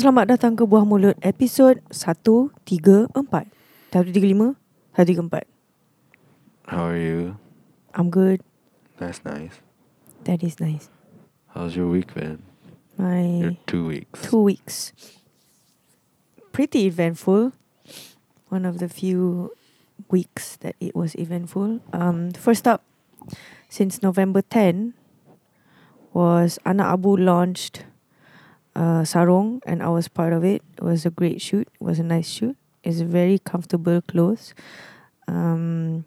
selamat datang ke Buah Mulut episod 134. 135, 134. How are you? I'm good. That's nice. That is nice. How's your week been? My Your two weeks. two weeks. Pretty eventful. One of the few weeks that it was eventful. Um, first up, since November 10, was Anak Abu launched uh, Sarong and I was part of it. It was a great shoot. It was a nice shoot. It's very comfortable clothes. Um,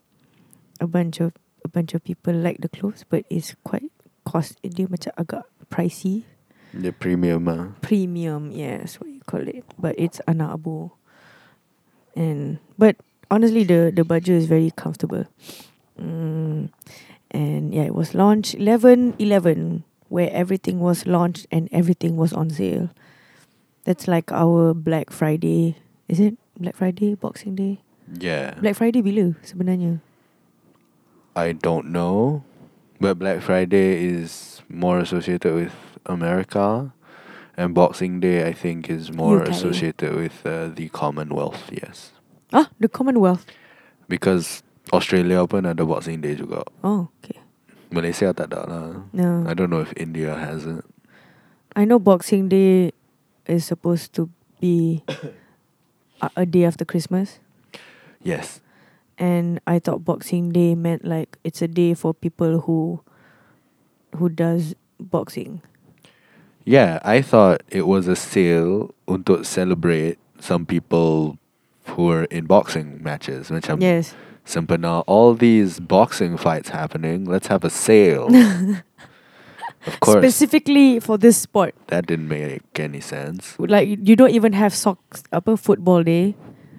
a bunch of a bunch of people like the clothes, but it's quite cost. Dia macam agak pricey. The premium ah. Premium, yes, what you call it. But it's Anak Abu. And but honestly, the the budget is very comfortable. Mm, and yeah, it was launched 11 11 where everything was launched and everything was on sale. That's like our Black Friday. Is it Black Friday, Boxing Day? Yeah. Black Friday bila sebenarnya? I don't know, but Black Friday is more associated with America, and Boxing Day I think is more UK. associated with uh, the Commonwealth. Yes, Ah, the Commonwealth. because Australia pun ada Boxing Day juga. Oh, okay. Malaysia tak ada lah. No. I don't know if India has it. I know Boxing Day is supposed to be a, a day after Christmas. Yes. and I thought Boxing Day meant like it's a day for people who who does boxing. Yeah, I thought it was a sale untuk celebrate some people who are in boxing matches. Macam yes. Sempena all these boxing fights happening, let's have a sale. of course, Specifically for this sport. that didn't make any sense. Like you don't even have socks upper football day,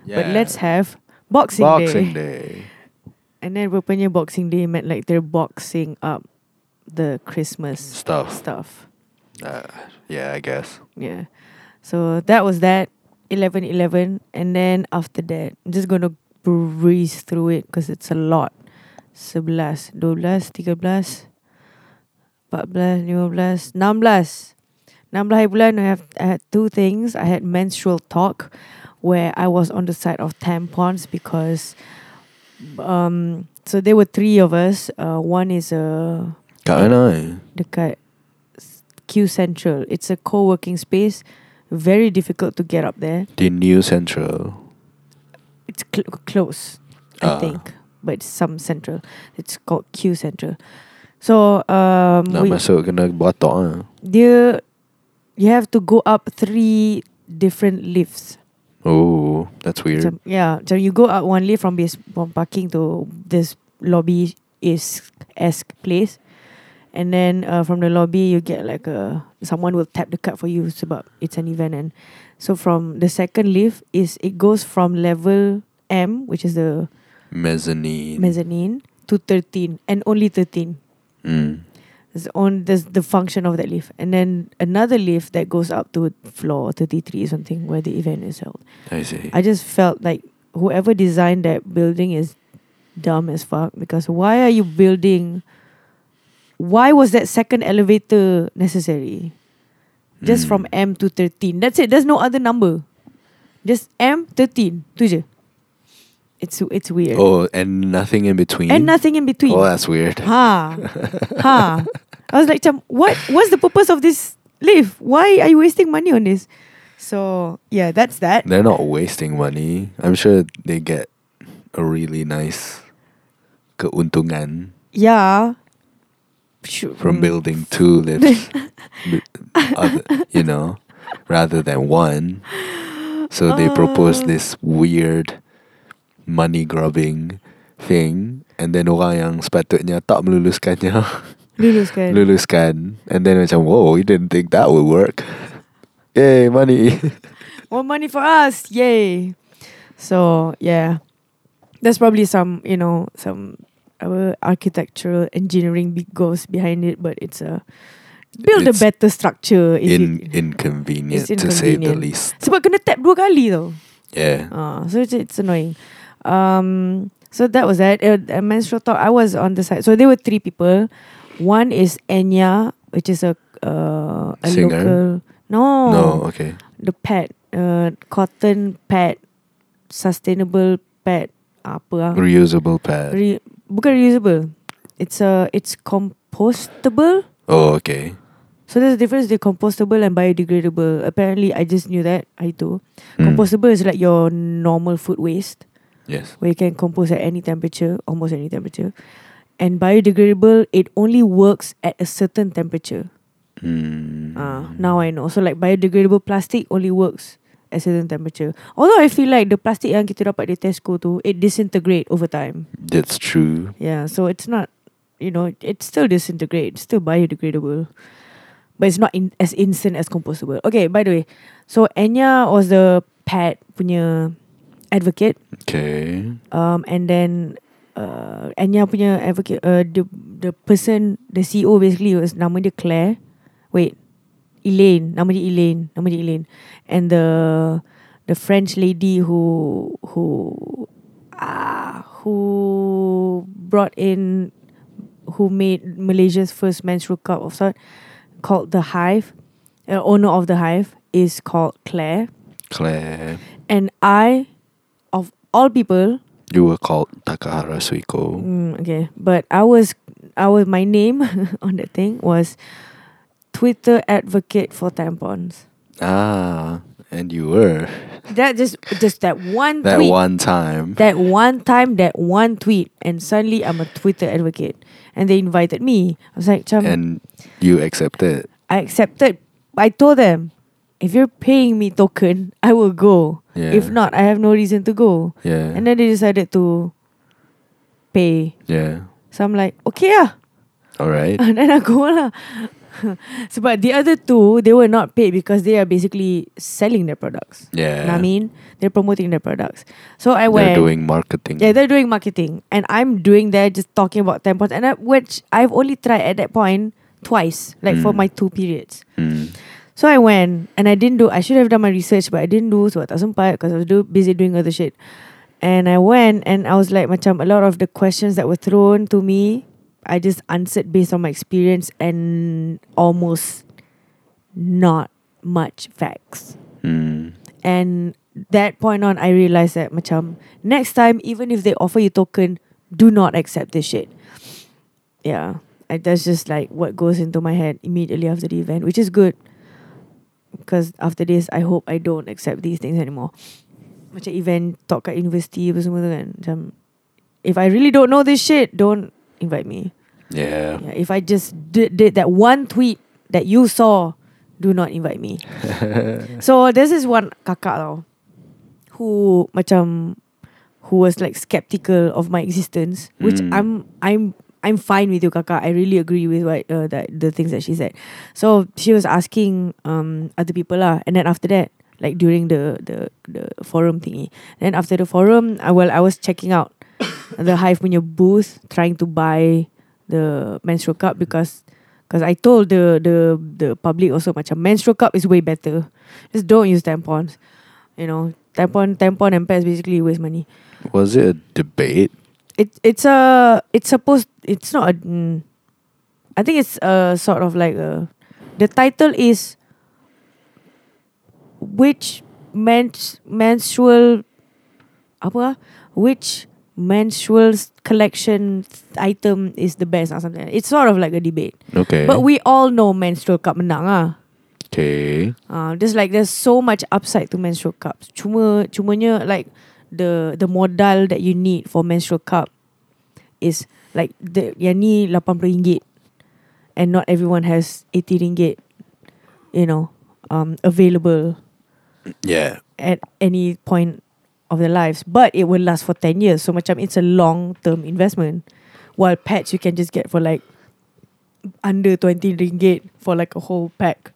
but let's have boxing, day. boxing day. day. And then rupanya boxing day meant like they're boxing up the Christmas Stuff. stuff. Uh, yeah, I guess. Yeah. So that was that 11 11 and then after that I'm just going to breeze through it because it's a lot. 11, 12, 13, 14, 15, 16. 16 hari bulan I have I had two things. I had menstrual talk where I was on the side of tampons because um so there were three of us. Uh, one is a Kat mana dekat Q Sentral. It's a co-working space. Very difficult to get up there. The New Central. It's cl- close, I Ah. think, but it's some central. It's called Q Sentral. So um, Nak we, masuk kena batok ah. dia, you have to go up three different lifts. Oh, that's weird. Macam, yeah, so you go up one lift from this from parking to this lobby is esque place, and then uh, from the lobby you get like a someone will tap the card for you sebab it's an event and so from the second lift is it goes from level M which is the Mezzanine. mezzanine to thirteen and only thirteen. Mm. It's on there's the function of that lift, and then another lift that goes up to floor thirty three or something where the event is held. I see. I just felt like whoever designed that building is dumb as fuck because why are you building why was that second elevator necessary? Just Mm. from M to 13. That's it. There's no other number. Just M 13. Tu je. It's it's weird. Oh, and nothing in between. And nothing in between. Oh, that's weird. Ha. ha. I was like, what what's the purpose of this lift? Why are you wasting money on this? So yeah, that's that. They're not wasting money. I'm sure they get a really nice keuntungan Yeah. From building two lifts, other, you know, rather than one. So they proposed Ah. this weird money grubbing thing, and then orang yang sepatutnya tak meluluskannya Luluskan. luluskan, and then macam, whoa, we didn't think that would work. Yay, money. More money for us. Yay. So yeah. There's probably some, you know, some our architectural engineering big goals behind it, but it's a build It's a better structure. In you, inconvenient It's to say the inconvenient. least. sebab kena tap dua kali tau. Yeah. Uh, so it's, it's annoying. Um, so that was that. Uh, a menstrual talk. I was on the side. So there were three people. One is Enya, which is a uh, a Singer? local no, No, okay. the pad uh, cotton pad sustainable pad apa Reusable pad. Re- bukan reusable it's a it's compostable oh, okay. so there's a difference between compostable and biodegradable apparently I just knew that I do. Mm. compostable is like your normal food waste Yes. where you can compost at any temperature, almost any temperature. And biodegradable, it only works at a certain temperature. Mm. Ah, now I know. So like biodegradable plastic only works at certain temperature. Although I feel like the plastic yang kita dapat di Tesco tu, it disintegrate over time. That's true. Yeah, so it's not, you know, it still disintegrate, still biodegradable. But it's not in, as instant as compostable. Okay, by the way, so Enya was the pet punya advocate Okay. um, and then uh, Anya punya advocate uh, the the person the CEO basically was nama dia Claire wait Elaine nama dia Elaine nama dia Elaine and the the French lady who who ah who brought in who made Malaysia's first menstrual cup of sort called the Hive uh, owner of the Hive is called Claire Claire. and I of all people You were called Takahara Suiko. Mm, okay, but I was, I was my name on that thing was Twitter advocate for tampons. Ah, and you were. That just just that one That tweet, one time. that one time, that one tweet, and suddenly I'm a Twitter advocate, and they invited me. I was like, Chum, and you accepted. I accepted. I told them, if you're paying me token, I will go. Yeah. If not, I have no reason to go. Yeah. And then they decided to pay. yeah. So I'm like, okay ah. All right. And then I go lah. so, but the other two, they were not paid because they are basically selling their products. Yeah. Know what I mean, they're promoting their products. So I went. They're doing marketing. yeah, they're doing marketing, and I'm doing that, just talking about tampons, and I, which I've only tried at that point twice, like for Mm. my two periods. Mm. So I went, and I didn't do. I should have done my research, but I didn't do. So I tak sempat because I was do, busy doing other shit. And I went, and I was like, macam a lot of the questions that were thrown to me, I just answered based on my experience and almost not much facts. Mm. And that point on, I realized that macam next time, even if they offer you token, do not accept this shit. Yeah, I, that's just like what goes into my head immediately after the event, which is good. Because after this, I hope I don't accept these things anymore. Macam event talk kat university apa semua tu kan. Macam, if I really don't know this shit, don't invite me. Yeah. Yeah, if I just did, did that one tweet that you saw, do not invite me. So this is one kakak tau who macam who was like skeptical of my existence, which Mm. I'm I'm I'm fine with you kakak. I really agree with what uh, that the things that she said. So she was asking um other people lah, and then after that, like during the the the forum thingy, then after the forum, I well I was checking out the Hive punya booth, trying to buy the menstrual cup because because I told the the the public also macam menstrual cup is way better. Just don't use tampons. You know, tampon tampon and pads basically waste money. Was it a debate? It it's a it's supposed it's not a mm, I think it's a sort of like a the title is which mens menstrual apa which menstrual collection item is the best or something. It's sort of like a debate. Okay. But we all know menstrual cup menang ah. okay. Uh, just like there's so much upside to menstrual cups. Cuma cumanya like the the modal that you need for menstrual cup is like the yang ni RM80 and not everyone has RM80 you know um available Yeah. at any point of their lives but it will last for 10 years. So macam it's a long term investment. While pads you can just get for like under 20 ringgit for like a whole pack.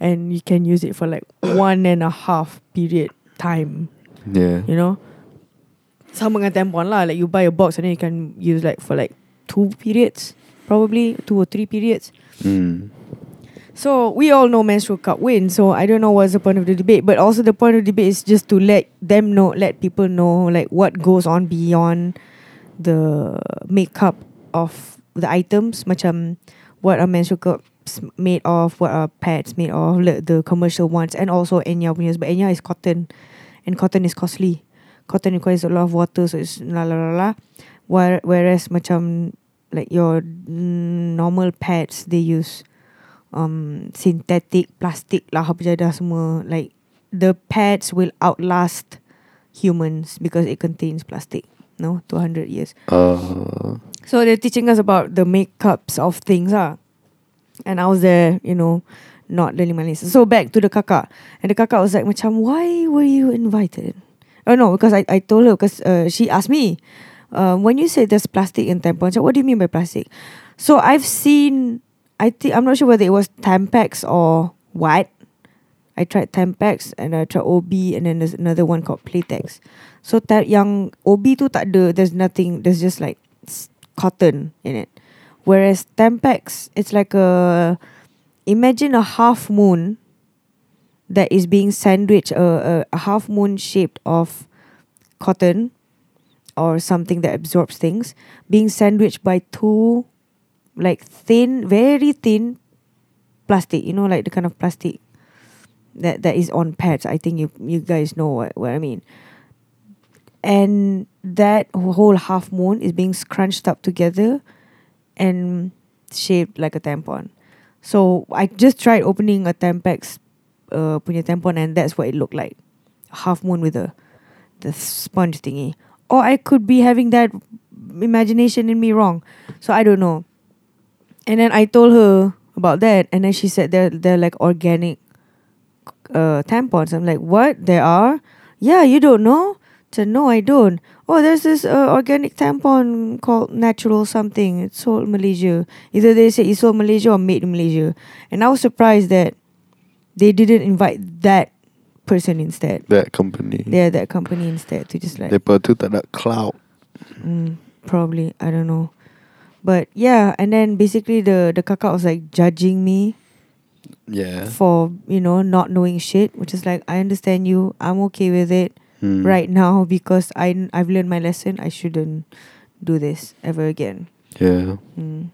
And you can use it for like one and a half period time. Yeah. you know? Sama dengan tampon lah. Like you buy a box and then you can use like for like two periods probably two or three periods. Mm. So we all know menstrual cup wins. So I don't know what's the point of the debate, but also the point of the debate is just to let them know, let people know like what goes on beyond the makeup of the items. Macam what are menstrual cups made of, what are pads made of, like the commercial ones, and also Enya punya. But Enya is cotton, and cotton is costly. Cotton requires a lot of water, so it's la la la la. Where, whereas macam like your normal pads, they use um synthetic plastic lah apa jadah semua. Like the pads will outlast humans because it contains plastic. No, 200 years. Uh, So they're teaching us about the makeups of things, ah. And I was there, you know, not learning my lesson. So back to the kakak. And the kakak was like, macam, why were you invited? Oh no, because I, I told her, because uh, she asked me, uh, when you say there's plastic in tampons, what do you mean by plastic? So I've seen, I think, I'm not sure whether it was Tampax or what. I tried Tampax and I tried OB and then there's another one called Playtex. So ta- yang OB tu tak ada, there's nothing, there's just like cotton in it. Whereas Tampax, it's like a imagine a half moon that is being sandwiched, a, a, a half moon shaped of cotton or something that absorbs things, being sandwiched by two like thin, very thin plastic, you know, like the kind of plastic that that is on pads. I think you you guys know what, what I mean. And that whole half moon is being scrunched up together and shaped like a tampon. So I just tried opening a Tampax uh, punya tampon and that's what it looked like. Half moon with a the sponge thingy. Or I could be having that imagination in me wrong. So I don't know. And then I told her about that and then she said they're they're like organic uh tampons. I'm like, what? There are? Yeah, you don't know? So no, I don't. Oh, there's this uh, organic tampon called Natural something. It's sold in Malaysia. Either they say it's sold in Malaysia or made in Malaysia. And I was surprised that they didn't invite that person instead. that company. They're that company instead to just like They tu tak ada clout. Mm, probably I don't know, but yeah. And then basically the the kakak was like judging me Yeah. for you know not knowing shit, which is like I understand you. I'm okay with it Hmm. right now because I I've learned my lesson. I shouldn't do this ever again. Yeah. Mm.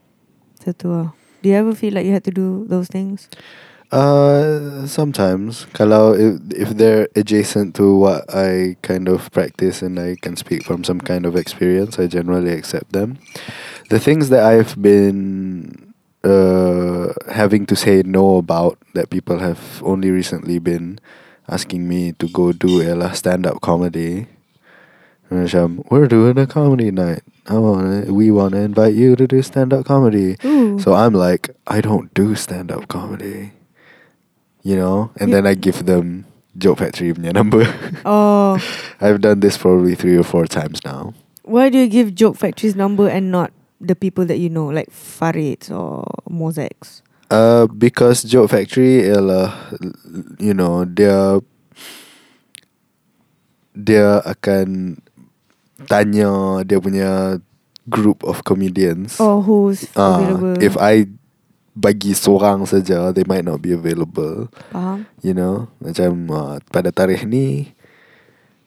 So tu. Do you ever feel like you had to do those things? Uh, sometimes kalau if if they're adjacent to what I kind of practice and I can speak from some kind of experience, I generally accept them. The things that I've been uh having to say no about that people have only recently been asking me to go do ialah stand up comedy. Macam we're doing a comedy night. I wanna, we wanna invite you to do stand up comedy. Ooh. So I'm like, I don't do stand up comedy. You know? And Yeah. then I give them Joke Factory punya number. oh, I've done this probably three or four times now. why do you give Joke Factory's number and not the people that you know, like Farid or Mosaics? Uh, because Joke Factory ialah, you know, dia dia akan tanya dia punya group of comedians. Or who's Ah, available? if I bagi seorang saja, they might not be available. Faham? You know Macam uh, Pada tarikh ni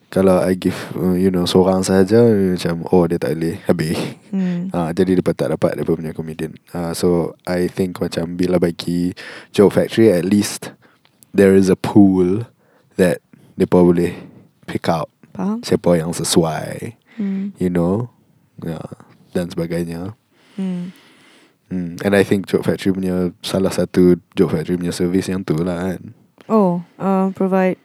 Kalau I give uh, You know Seorang sahaja Macam Oh dia tak boleh Habis Hmm. uh, Jadi dia tak dapat Dia punya comedian uh, So I think macam Bila bagi Joke Factory At least There is a pool That Mereka boleh Pick out Faham? Siapa yang sesuai Hmm. You know yeah, Dan sebagainya Hmm. Hmm. And I think Joke Factory punya Salah satu Joke Factory punya service yang tu lah kan Oh, uh, provide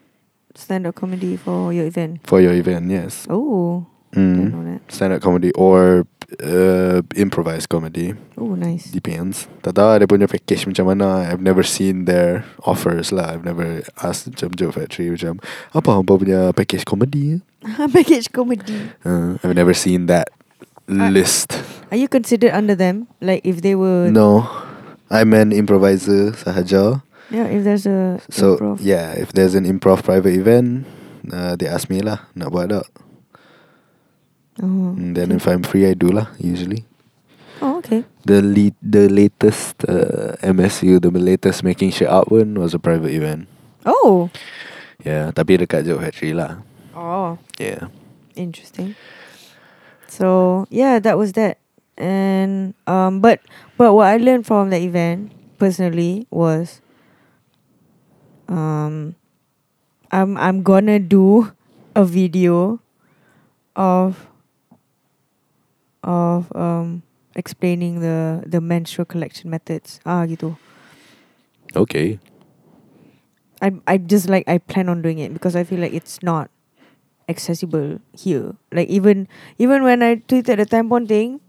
stand-up comedy for your event. For your event yes Oh, Hmm. Stand up comedy Or uh, Improvised comedy Oh, nice. Depends Tak tahu dia punya package macam mana I've never seen their offers lah I've never asked macam Joke Factory macam Apa apa punya package comedy Package comedy. uh, I've never seen that list Are you considered under them? Like if they were No I'm an improviser sahaja Yeah, if there's a So improv. yeah If there's an improv private event uh, They ask me lah Nak buat tak Oh, And then if I'm free I do lah Usually Oh, okay. The lead, the latest uh, MSU, the latest making shit out one was a private event. Oh. Yeah, tapi dekat Joke Factory lah. Oh, Yeah. interesting. So yeah, that was that. and um, but but what I learned from the event personally was, um, I'm I'm gonna do a video of of um explaining the the menstrual collection methods ah gitu. Okay. I I just like I plan on doing it because I feel like it's not accessible here. Like even even when I tweeted the tampon thing,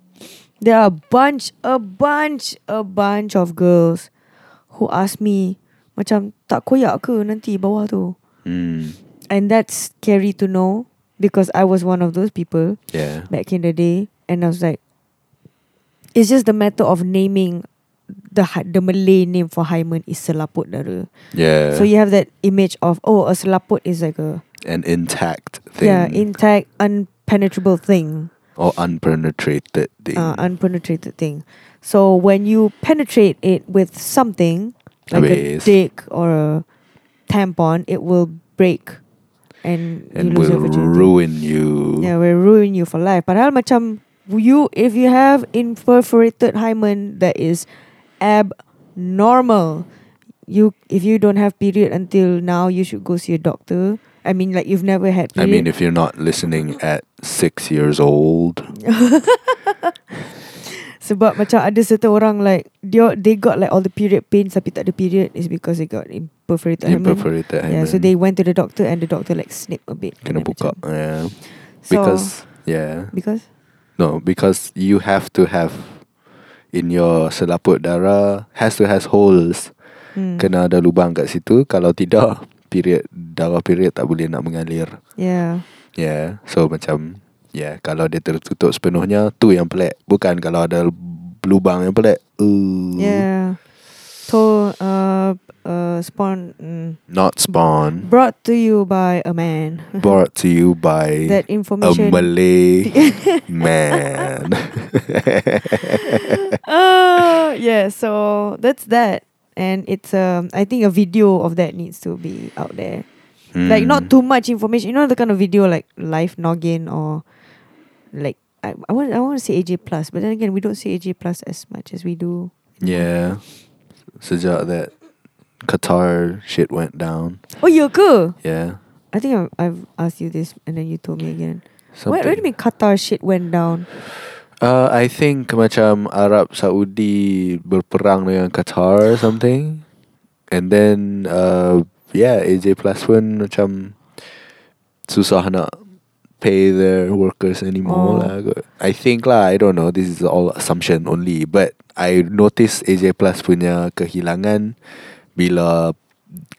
there are a bunch, a bunch, a bunch of girls who ask me macam tak koyak ke nanti bawah tu. Mm. And that's scary to know because I was one of those people Yeah. back in the day, and I was like, it's just the matter of naming the the Malay name for hymen is selaput dara. Yeah. So you have that image of oh a selaput is like a An intact thing. yeah intact unpenetrable thing, or unpenetrated thing. uh, unpenetrated thing. So when you penetrate it with something like a Habis. dick or a tampon, it will break and, and you lose your will virginity. ruin you. Yeah, it will ruin you for life. Padahal macam you if you have imperforated hymen that is abnormal, you if you don't have period until now, you should go see a doctor. I mean, like you've never had I mean, if you're not listening at six years old, Sebab macam ada certain orang like dia they got like all the period pains tapi tak ada period is because they got imperforated hymen. imperforated Yeah, so hymen, they went to the doctor and the doctor like snip a bit. kena buka. macam- Yeah. So, Because yeah, because no, because you have to have in your selaput darah has to has holes. hmm, Kena ada lubang kat situ. Kalau tidak, period darah period tak boleh nak mengalir. yeah. Yeah, so macam yeah, kalau dia tertutup sepenuhnya tu yang pelik. Bukan kalau ada lubang yang pelik. Uh, Yeah. So, uh, uh, spawn mm, Not spawn. brought to you by a man. Brought to you by that a information. Malay man. uh, yeah. So that's that, and it's um. I think a video of that needs to be out there. Like not Hmm. too much information. You know the kind of video like live noggin or like I, I want I want to say AJ plus, but then again we don't see AJ plus as much as we do. Yeah. Sejak that Qatar shit went down. Oh, you ke? Yeah. I think I've, I've asked you this and then you told me again. What, what do you mean Qatar shit went down? Uh, I think macam Arab Saudi berperang dengan Qatar or something. And then uh, yeah, AJ Plus pun macam susah nak pay their workers anymore Oh. I think lah, I don't know. This is all assumption only. But I noticed AJ Plus punya kehilangan bila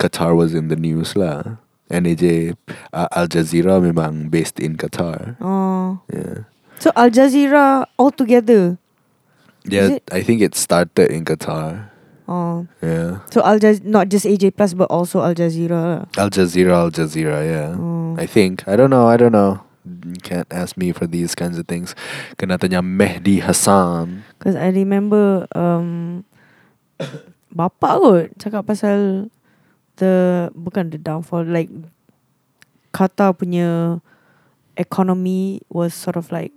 Qatar was in the news lah. And AJ uh, Al Jazeera memang based in Qatar. Oh. Yeah. So Al Jazeera altogether. Yeah. I think it started in Qatar. Oh. Yeah. So Al Jaz not just AJ Plus but also Al Jazeera. Al Jazeera, Al Jazeera, yeah. Oh. I think. I don't know, I don't know. You can't ask me for these kinds of things. Kena tanya Mehdi Hassan. Because I remember um Bapak kot cakap pasal the bukan the downfall like Qatar punya economy was sort of like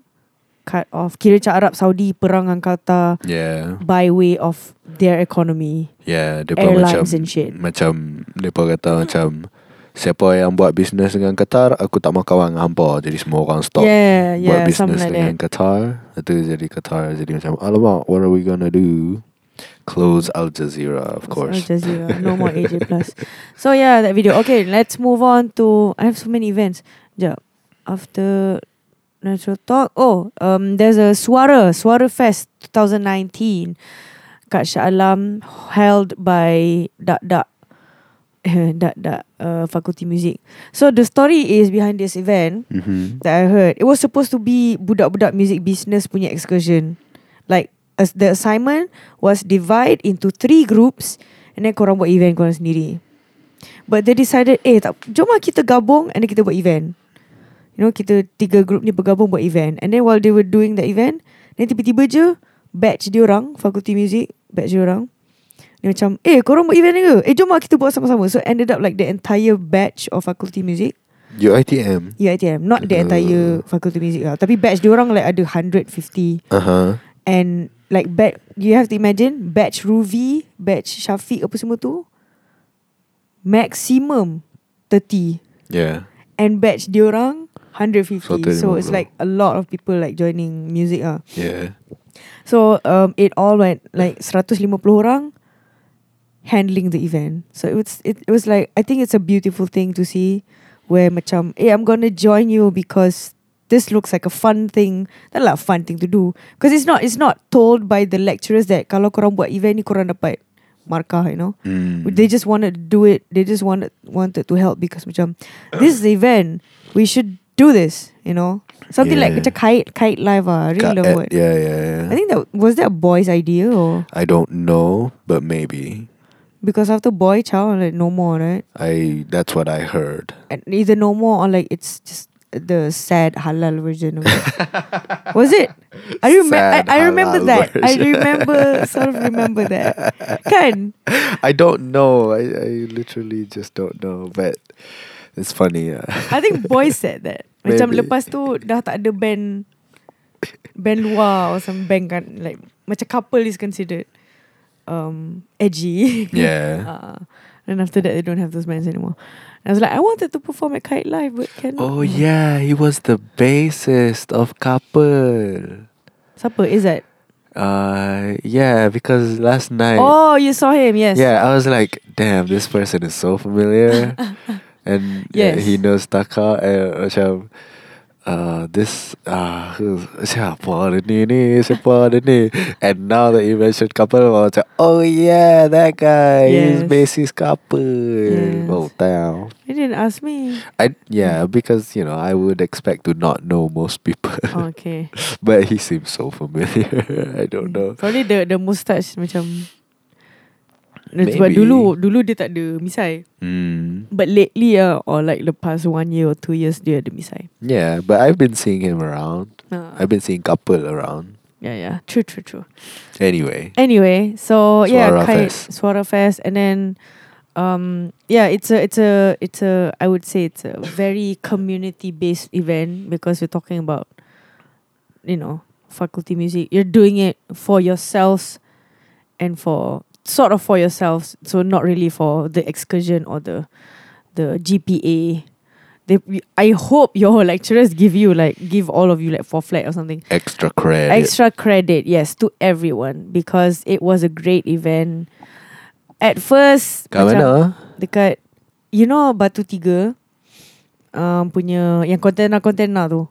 cut off. Kira macam Arab Saudi perang dengan Qatar Yeah. by way of their economy. Yeah, depa macam Airlines and shit. macam depa kata macam siapa yang buat bisnes dengan Qatar, aku tak mau kawan dengan hampa. Jadi semua orang stop yeah, buat yeah, bisnes like dengan that. Qatar. Itu jadi Qatar jadi macam alamak, what are we gonna do? Close Al Jazeera, of Al course. Jazeera, no more AJ Plus. So yeah, that video. Okay, let's move on to. I have so many events. Jap. After Natural Talk, oh, um, there's a Suara Suara Fest 2019 kat Shah Alam held by Dak Dak Dak Dak uh, Faculty Music. So the story is behind this event Mm-hmm. that I heard. It was supposed to be budak-budak music business punya excursion. Like as the assignment was divide into three groups and then korang buat event korang sendiri. But they decided, eh tak, jom lah kita gabung and then kita buat event. You know, kita tiga group ni bergabung buat event. And then while they were doing the event, then tiba-tiba je batch dia orang, faculty music, batch dia orang. Dia macam, eh korang buat event ni ke? Eh jom lah kita buat sama-sama. So ended up like the entire batch of faculty music UiTM. UiTM Not the Uh. entire faculty music lah Tapi batch dia orang like ada 150 Uh-huh. And like bat, you have to imagine batch Ruvi, batch Shafiq apa semua tu maximum 30 Yeah. and batch diorang 150. So So, it's 30. like a lot of people like joining music ah. Yeah. So um it all went like 150 orang handling the event. So it was it, it was like I think it's a beautiful thing to see where macam hey I'm gonna join you because this looks like a fun thing. That lah fun thing to do because it's not it's not told by the lecturers that kalau korang buat event ni korang dapat markah you know. Mm. They just wanted to do it. They just wanted wanted to help because macam this is the event. We should do this. You know, something like Yeah. macam kite kite live. Ah, I really Ka- love eh, it. yeah, yeah, yeah. I think that was that a boy's idea or I don't know, but maybe. Because after boy child like no more right? I that's what I heard. And either no more or like it's just the sad halal version of it. was it? I remember. I, I remember that. I remember sort of remember that. Kan? I don't know. I, I literally just don't know, but it's funny. Yeah. I think boys said that. Macam Maybe. lepas tu dah tak ada band band luar or some band kan like macam couple is considered um edgy. Yeah. uh, and after that they don't have those bands anymore. I was like, I wanted to perform at Kite Live, but can Oh yeah, he was the bassist of Couple. Siapa is that? Uh, yeah, because last night. Oh, you saw him, yes. Yeah, I was like, damn, this person is so familiar, and yeah, he knows Taka. And macam, uh, this uh, siapa ni ni siapa ni? And now that you mentioned couple, I was like, oh yeah, that guy, he's Yes. bassist couple. Yes. Oh damn. He didn't ask me. I yeah, because you know I would expect to not know most people, okay. but he seems so familiar. I don't know. Probably the the mustache macam. Sebab dulu dulu dia tak ada misai. Mm. But lately uh, or like the past one year or two years dia ada misai. Yeah, but I've been seeing him around. Uh, I've been seeing couple around. yeah, yeah. True, true, true. Anyway, Anyway, so yeah, Swara Kite, Fest. Swara Fest, and then um, yeah, it's a, it's a, it's a. I would say it's a very community-based event because we're talking about, you know, faculty music. You're doing it for yourselves, and for sort of for yourselves. So not really for the excursion or the, the GPA. They, I hope your lecturers give you like give all of you like for flat or something extra credit. extra credit yes to everyone because it was a great event at first Kat mana? dekat you know Batu Tiga um, punya yang container-container tu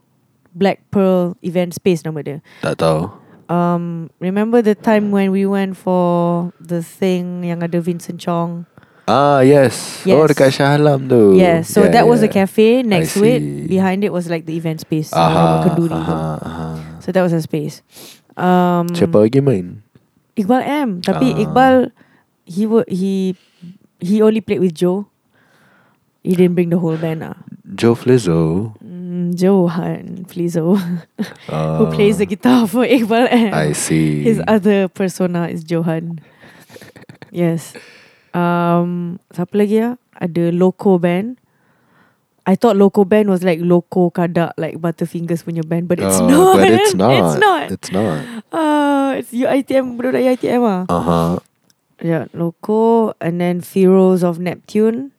Black Pearl Event Space nama dia Tak tahu. Um, remember the time when we went for the thing yang ada Vincent Chong Ah yes. Oh Yes. dekat Shah Alam tu. yeah so Yeah, that was a yeah. cafe next to it behind it was like the event space Aha, uh, kenduri aha, aha. so that was a space um, Siapa lagi main? Iqbal M tapi Ah. Iqbal he would he he only played with Joe he didn't bring the whole band ah Joe Flizzo. Johan Flizzo Uh, who plays the guitar for Iqbal I see. his other persona is Johan yes um siapa lagi ah ada Loco band I thought Loco band was like Loco Kadak like Butterfingers punya band but it's Oh, not But it's not. it's not It's not. uh, it's UITM budak UITM ah Uh huh. Yeah, Loco and then Heroes of Neptune.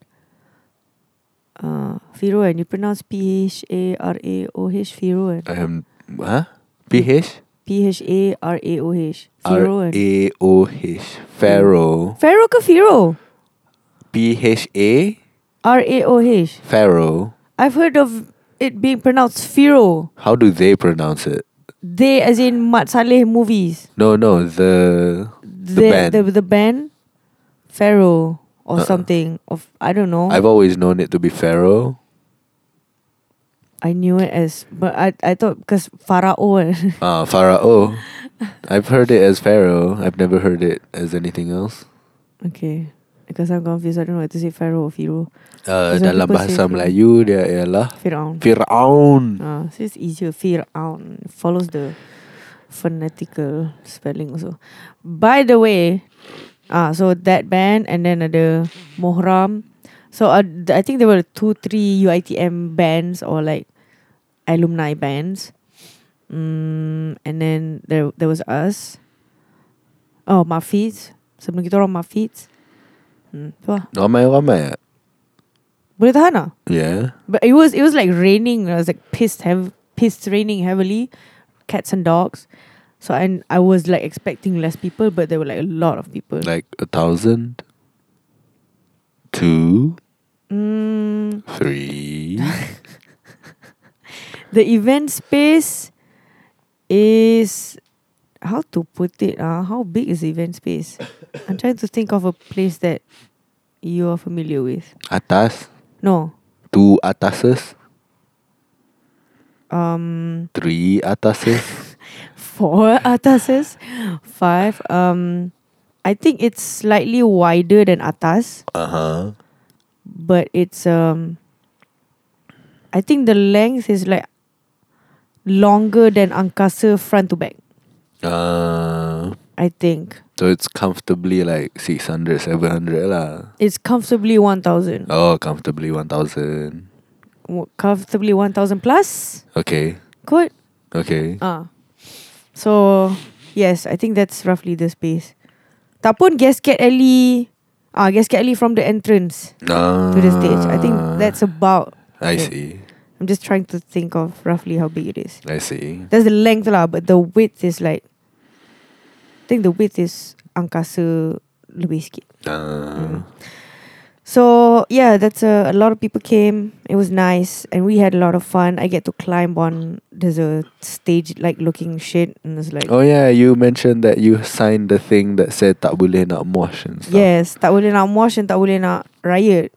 Uh, Firo and you pronounce P H A R A O H Firo and Um, huh? PH? P H A R A O H R Firo and A O H. Pharaoh. Pharaoh ke Firo? P H A. R A O H. Pharaoh. I've heard of it being pronounced Firo. How do they pronounce it? They as in Mat Saleh movies. No, no, the the The band. the, the band Pharaoh or Uh-uh. something of I don't know. I've always known it to be Pharaoh. I knew it as but I I thought because Pharaoh Uh, Pharaoh. I've heard it as Pharaoh. I've never heard it as anything else. Okay. Because I'm confused. I don't know what to say Pharaoh or Firo. Uh, dalam bahasa Pharaoh. Melayu dia ialah Fir'aun. Fir'aun. Uh, so it's easier. Fir'aun. Follows the phonetical spelling also. By the way, ah, so that band and then ada Mohram. So uh, I think there were two, three UITM bands or like alumni bands. Mm, and then there there was us. Oh, Mafiz. Sebelum kita orang Mafiz. Hmm, tu lah. Ramai-ramai tak? Boleh tahan lah. Yeah. But it was it was like raining. It was like pissed hev- pissed raining heavily, cats and dogs. So and I was like expecting less people, but there were like a lot of people. Like a thousand? Two? mm, Three? the event space is how to put it. Uh, how big is the event space? I'm trying to think of a place that you are familiar with. Atas? No. Two atases? Um, Three atases? Four atases, five. Um, I think it's slightly wider than atas. Uh-huh. but it's um I think the length is like longer than angkasa front to back. Uh, I think so it's comfortably like 600, 700 lah. it's comfortably one thousand. Oh, comfortably 1000. Comfortably one thousand plus. Okay. Good. Okay. Ah, so yes, I think that's roughly the space. Tak pun gasket alley. Ah, gasket alley from the entrance Uh, to the stage. I think that's about. I it. see. I'm just trying to think of roughly how big it is. I see. That's the length lah, but the width is like I think the width is angkasa lebih sikit. Uh, So yeah, that's a, a lot of people came. It was nice and we had a lot of fun. I get to climb on there's a stage like looking shit and it's like Oh yeah, you mentioned that you signed the thing that said tak boleh nak mosh and stuff. yes, tak boleh nak mosh and tak boleh nak riot.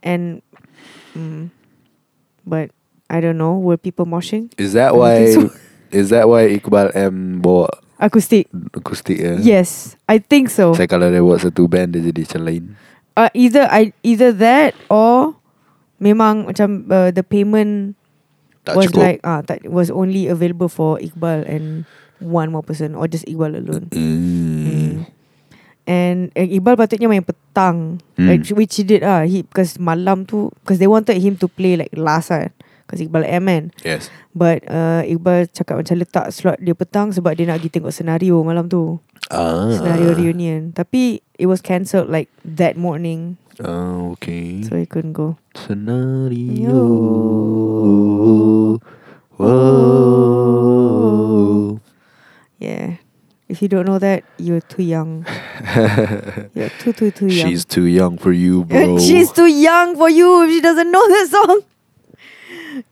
And mm, but I don't know, were people moshing? Is that why? think Is that why Iqbal M bawa Acoustic. akustik ya? Yes, I think so. Saya kalau dia buat satu band dia jadi macam lain. Uh, either I either that or memang macam uh, the payment Tak was cukup. like ah that was only available for Iqbal and one more person or just Iqbal alone. Mm. And uh, Iqbal patutnya main petang, Hmm. like, which he did ah. He because malam tu because they wanted him to play like last ah. Because Iqbal M kan Yes. But uh, Iqbal cakap macam letak slot dia petang Sebab dia nak pergi tengok senario malam tu Ah. Senario reunion Tapi it was cancelled like that morning Ah, okay. So he couldn't go Senario. Yo. Whoa. Yeah. If you don't know that, you're too young. you're too, too, too young. She's too young for you, bro. She's too young for you if she doesn't know that song.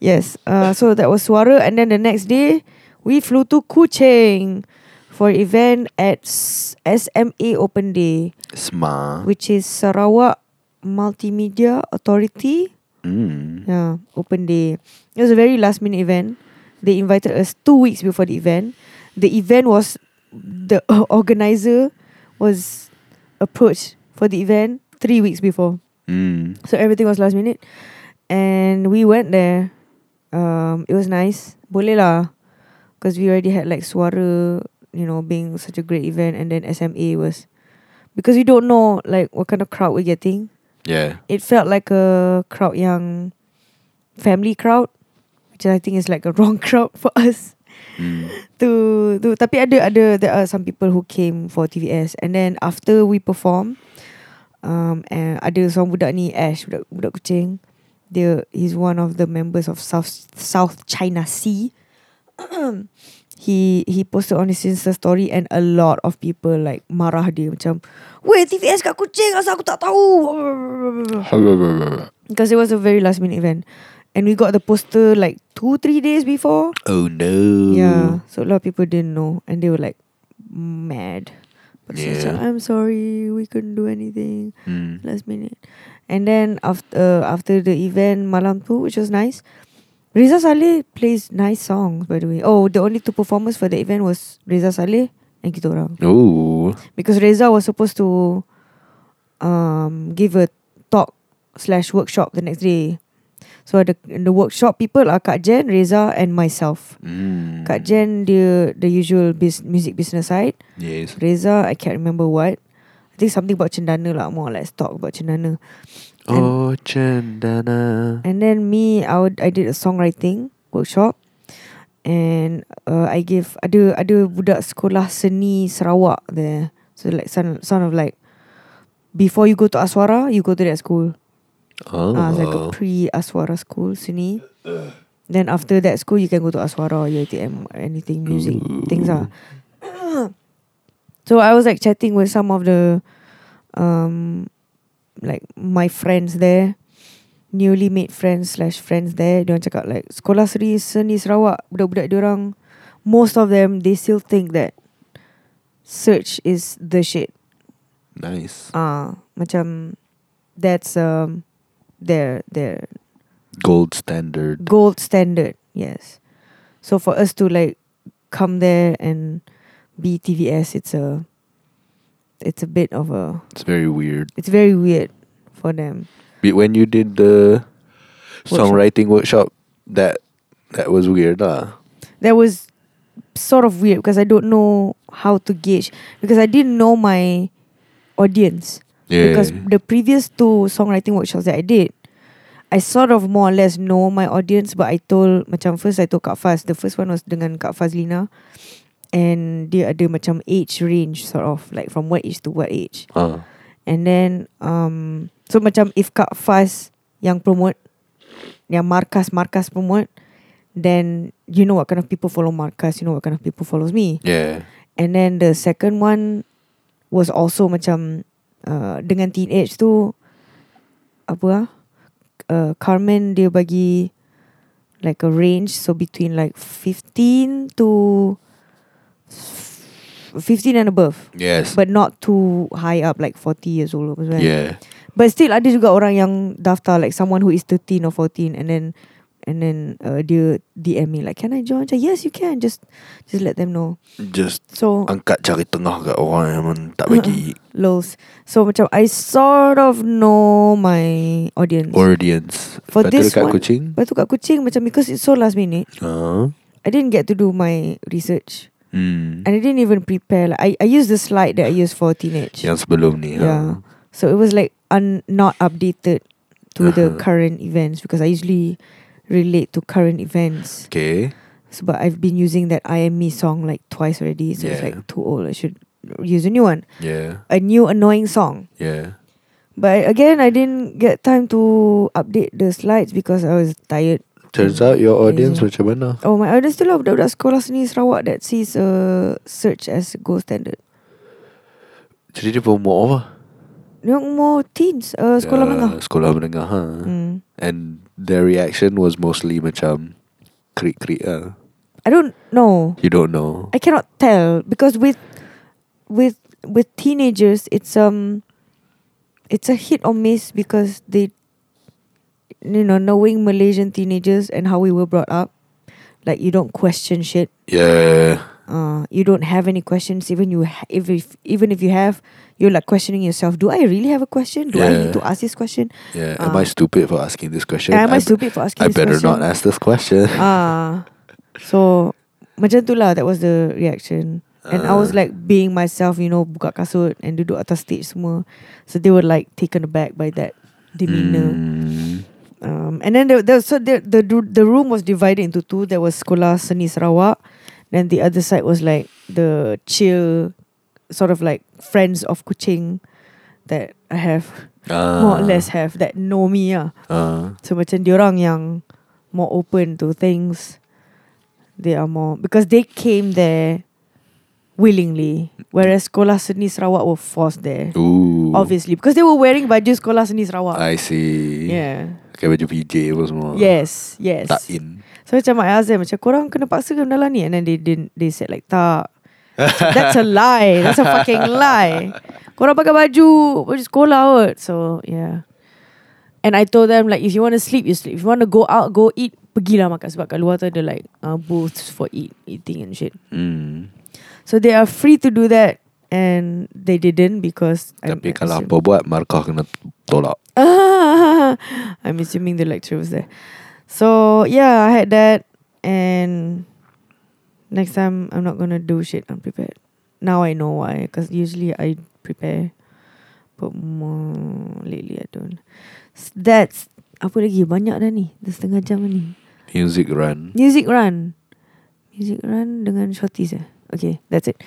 Yes. Uh, so that was Suara. And then the next day, we flew to Kuching for event at SMA Open Day, Sma. which is Sarawak Multimedia Authority. Mm. Yeah, open day. It was a very last minute event. They invited us two weeks before the event. The event was the organizer was approached for the event three weeks before. Mm. So everything was last minute. And we went there. Um, it was nice. Boleh lah. Because we already had like Suara, you know, being such a great event. And then SMA was... Because we don't know like what kind of crowd we're getting. Yeah. It felt like a crowd young family crowd. Which I think is like a wrong crowd for us. Mm. to, to Tapi ada, ada, there are some people who came for TVS. And then after we perform, um, and ada seorang budak ni Ash budak budak Kuching dia he's one of the members of South South China Sea he he posted on his Insta story and a lot of people like marah dia macam weh TVS kat Kuching asal aku tak tahu because it was a very last minute event and we got the poster like two three days before oh no. yeah so a lot of people didn't know and they were like mad but Yeah. I'm sorry we couldn't do anything Mm. last minute. And then after after the event malam tu, which was nice, Reza Saleh plays nice songs by the way. Oh, the only two performers for the event was Reza Saleh and kita orang. Oh. Because Reza was supposed to um give a talk slash workshop the next day. So the the workshop people are Kak Jen, Reza and myself. Mm. Kak Jen the the usual bis- music business side. Yes. Reza I can't remember what. I think something about cendana lah more let's talk about cendana. Oh, Chandana. and then me I would, I did a songwriting workshop and uh, I give ada ada budak sekolah seni Sarawak there. So like sound sound of like before you go to Aswara, you go to that school. Oh. Ah, it's like a pre Aswara school seni. Then after that school, you can go to Aswara, UiTM, anything music things ah. so I was like chatting with some of the um like my friends there newly made friends slash friends there dia orang cakap like sekolah seni seni Sarawak budak-budak dia orang most of them they still think that search is the shit nice. ah macam that's um their their Gold standard. gold standard yes so for us to like come there and be TVS it's a it's a bit of a It's very weird. it's very weird for them But when you did the Workshop. songwriting workshop, that that was weird, lah. that was sort of weird because I don't know how to gauge because I didn't know my audience Yeah. because the previous two songwriting workshops that I did I sort of more or less know my audience but I told macam first I told Kak Faz the first one was dengan Kak Fazlina and dia ada macam age range sort of like from what age to what age. Uh, and then um so macam if Kak Faz yang promote yang Markas Markas promote then you know what kind of people follow Markas you know what kind of people follows me. Yeah. and then the second one was also macam uh, dengan teenage tu apa ah uh, Carmen dia bagi like a range so between like 15 to 15 and above Yes. but not too high up like 40 years old semua kan. yeah. But still ada juga orang yang daftar like someone who is 13 or 14 and then and then uh, dia DM me like can I join? Macam, yes you can just just let them know. Just So angkat cari tengah kat orang yang tak bagi lows. So macam I sort of know my audience. audience. For Lepas tu this dekat one- kucing. Lepas tu kat kucing macam because it's so last minute, Uh, I didn't get to do my research. Hmm. And I didn't even prepare. Like I, I used the slide that I used for teenage. Yang sebelum ni. Yeah. ha. So it was like un, not updated to the Uh-huh. current events because I usually relate to current events. Okay. So, but I've been using that I Am Me song like twice already. So it's like too old. I should use a new one. Yeah. A new annoying song. Yeah. But again, I didn't get time to update the slides because I was tired. Turns out your audience Yeah. macam mana? Oh, my audience still lah budak-budak sekolah seni Sarawak that sees uh, search as gold standard. Jadi dia umur apa? Yang umur teens, uh, sekolah Ya, menengah. Sekolah menengah. Ha. Hmm. And their reaction was mostly macam krik-krik lah. I don't know. You don't know. I cannot tell because with with with teenagers it's um it's a hit or miss because they you know knowing Malaysian teenagers and how we were brought up like you don't question shit Yeah. uh you don't have any questions even you ha- if, if even if you have you're like questioning yourself do I really have a question do I need to ask this question Yeah. Am Ah. I stupid for asking this question? am I I, stupid for asking this question? I better question not ask this question. Ah, so macam tu lah. That was the reaction, and I was Ah. like being myself, you know, buka kasut and duduk atas stage semua. So they were like taken aback by that demeanor. Mm. Um, and then there, there so the, the the room was divided into two. There was sekolah seni Sarawak, then the other side was like the chill, sort of like friends of Kuching that I have more or Ah. less have that know me ah. Ah. So macam diorang yang more open to things. They are more because they came there willingly, whereas sekolah seni Sarawak were forced there. Ooh. Obviously, because they were wearing baju sekolah seni Sarawak. I see. yeah. Pakai baju PJ apa semua. Yes. Yes. Tak in. So macam asked them macam korang kena paksa ke dalam ni, and then they didn't. They said like tak. That's a lie. That's a fucking lie. Korang pakai baju baju sekolah kot. So yeah. And I told them like if you want to sleep, you sleep. If you want to go out, go eat, pergilah makan sebab kat luar tu ada like uh, booths for eat, eating and shit. Hmm. So they are free to do that and they didn't because I'm Tapi kalau assuming- apa buat markah kena tolak. I'm assuming the lecturer was there. So yeah, I had that and next time I'm not gonna do shit unprepared. Now I know why, because usually I prepare. But more lately I don't. That's apa lagi banyak dah ni. Dah setengah jam ni. Music run. Music run. Music Run dengan Shorties eh? Okay, that's it.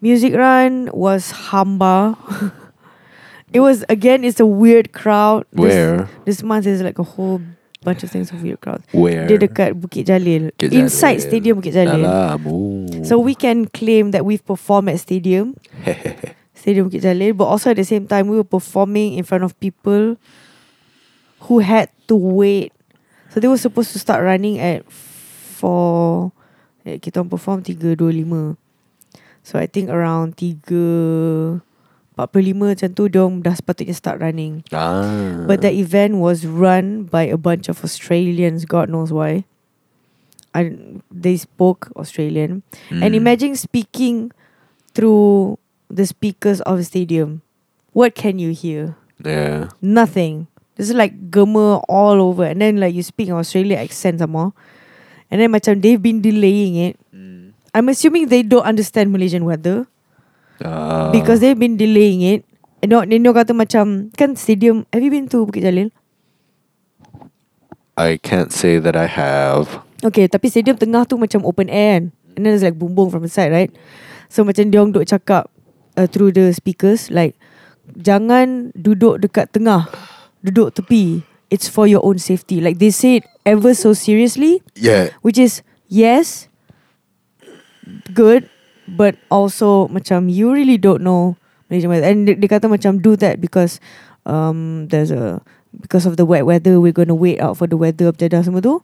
Music Run was hamba. it was again. It's a weird crowd. This- Where? This, month is like a whole bunch of things of weird crowd. Where? Dia dekat Bukit Jalil. Bukit Inside Jalil. Stadium Bukit Jalil. Dalam. Oh. So we can claim that we've performed at Stadium. Stadium Bukit Jalil. But also at the same time, we were performing in front of people who had to wait. So they were supposed to start running at 4... Eh, kita perform 3.25. So I think around 3... 45 macam tu, diorang dah sepatutnya start running. ah. But the event was run by a bunch of Australians, God knows why. I, they spoke Australian. And Mm. imagine speaking through the speakers of a stadium. What can you hear? Yeah. Nothing. This is like gema all over. And then like you speak in Australian accent some more. And then macam they've been delaying it. I'm assuming they don't understand Malaysian weather. Ah. Because they've been delaying it. And no, then dia kata macam kan stadium. Have you been to Bukit Jalil? I can't say that I have. Okay, tapi stadium tengah tu macam open air kan. And then there's like bumbung from the side, right? So macam dia orang duk cakap uh, through the speakers like jangan duduk dekat tengah. Duduk tepi. It's for your own safety. Like they say it ever so seriously, Yeah. which is yes, good, but also macam you really don't know Malaysian weather. And dia, dia kata macam do that because um there's a because of the wet weather we're gonna wait out for the weather of Jeddah semua tu.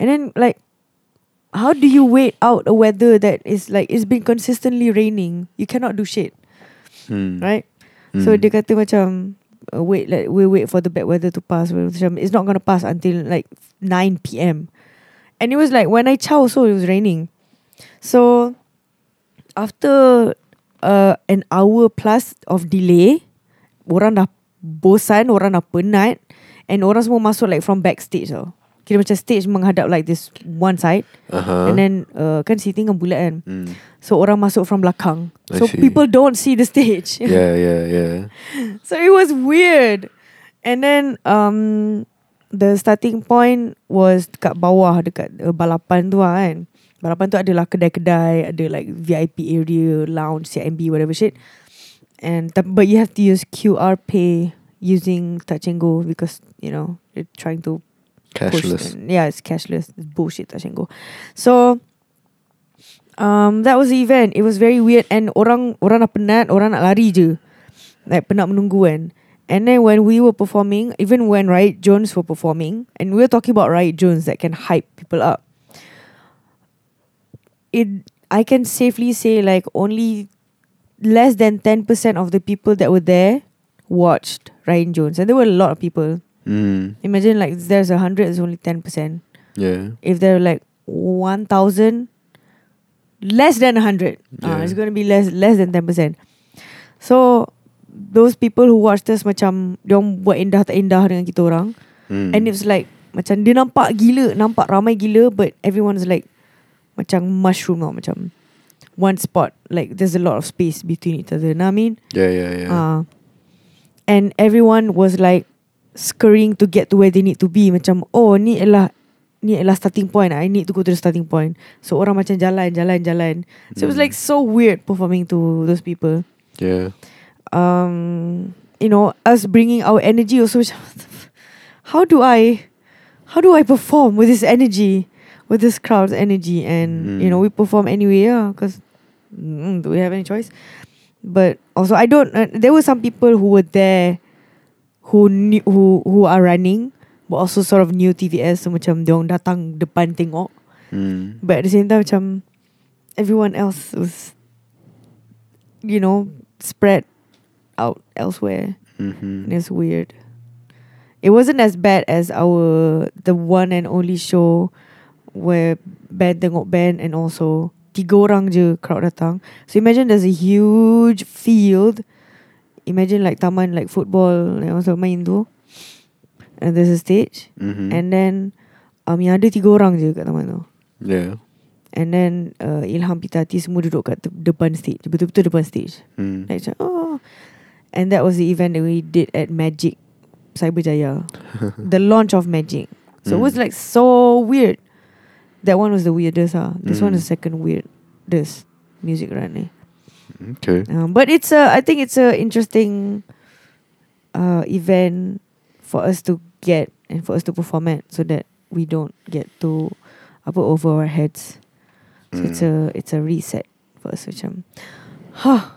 And then like how do you wait out a weather that is like it's been consistently raining? You cannot do shit, Hmm. right? So Hmm. dia kata macam uh, wait like we wait for the bad weather to pass. Macam it's not gonna pass until like 9 p.m. And it was like when I chow so it was raining. So after uh, an hour plus of delay, orang dah bosan, orang dah penat and orang semua masuk like from backstage tau. Kira macam stage menghadap like this one side Uh-huh. and then uh, kan seating kan bulat kan. Mm. So orang masuk from belakang. I So see. people don't see the stage. Yeah, yeah, yeah. So it was weird. And then um the starting point was dekat bawah dekat uh, balapan tu lah kan. Balapan tu adalah kedai-kedai, ada like VIP area, lounge, CIMB, whatever shit. And but you have to use QR pay using touch and go because you know you're trying to push Cashless. and- yeah, it's cashless. It's bullshit touch and go. So um that was the event. It was very weird and orang orang dah penat, orang nak lari je. Like penat menunggu kan. And then when we were performing, even when Riot Jones were performing, and we were talking about Riot Jones that can hype people up. It I can safely say like only less than ten percent of the people that were there watched Ryan Jones, and there were a lot of people. Mm. Imagine like there's a hundred, it's only ten percent. Yeah. If there are like one thousand, less than a hundred, uh, it's gonna be less less than ten percent. So those people who watched us macam dia buat indah tak indah dengan kita orang, Mm. and it's like macam dia nampak gila, nampak ramai gila, but everyone's like macam mushroom tau, macam one spot. Like there's a lot of space between each other. Know what I mean? yeah, yeah, yeah. Uh, and everyone was like scurrying to get to where they need to be. Macam, oh ni adalah ni adalah starting point. I need to go to the starting point. So orang macam jalan, jalan, jalan. So it was Mm. like so weird performing to those people. yeah. Um, you know, us bringing our energy also. How do I, how do I perform with this energy, with this crowd's energy? And you know, Mm. we perform anyway, yeah. Because mm, do we have any choice? But also, I don't. Uh, there were some people who were there, who knew, who who are running, but also sort of new TVS. So macam diorang datang depan tengok. Mm. But at the same time, macam everyone else was, you know, spread out elsewhere. Mm-hmm. it's weird. It wasn't as bad as our the one and only show where band tengok band and also tiga orang je crowd datang. So imagine there's a huge field. Imagine like taman like football yang orang selalu main tu. And there's a stage. Mm-hmm. And then um, yang ada tiga orang je kat taman tu. yeah. And then uh, Ilham Pitati semua duduk kat te- depan stage. Betul-betul depan stage. Mm. Like oh. And that was the event that we did at Magic Cyberjaya. the launch of Magic. So it was Mm. like so weird. That one was the weirdest. Ah, this one Mm. is second weirdest music run. Eh. Okay. Um, but it's a, I think it's a interesting uh, event for us to get and for us to perform at, so that we don't get too up over our heads. So it's Mm. a it's a reset for us. Macam, huh,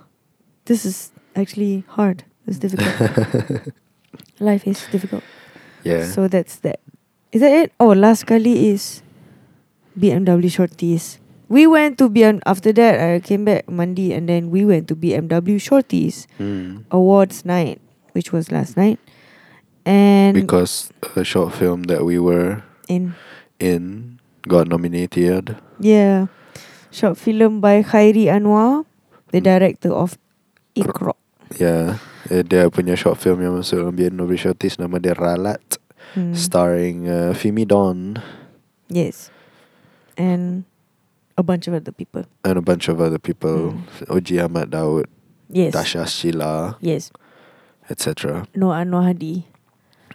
this is actually hard. It's difficult. Life is difficult. yeah. So that's that. Is that it? Oh, last kali is BMW Shorties. We went to BM after that. I came back Monday, and then we went to BMW Shorties Mm. Awards night, which was last night, and Because a short film that we were in in got nominated. yeah, short film by Khairi Anwar, the Hmm. director of Ikra. Yeah. Eh, dia punya short film yang masuk dalam BMW Shorties nama dia Ralat. Hmm. Starring uh, Fimi Don Yes, and a bunch of other people. and a bunch of other people. Mm. Oji Ahmad Daud, Yes, Tasha Shilla, yes. etc. No Anwar Hadi.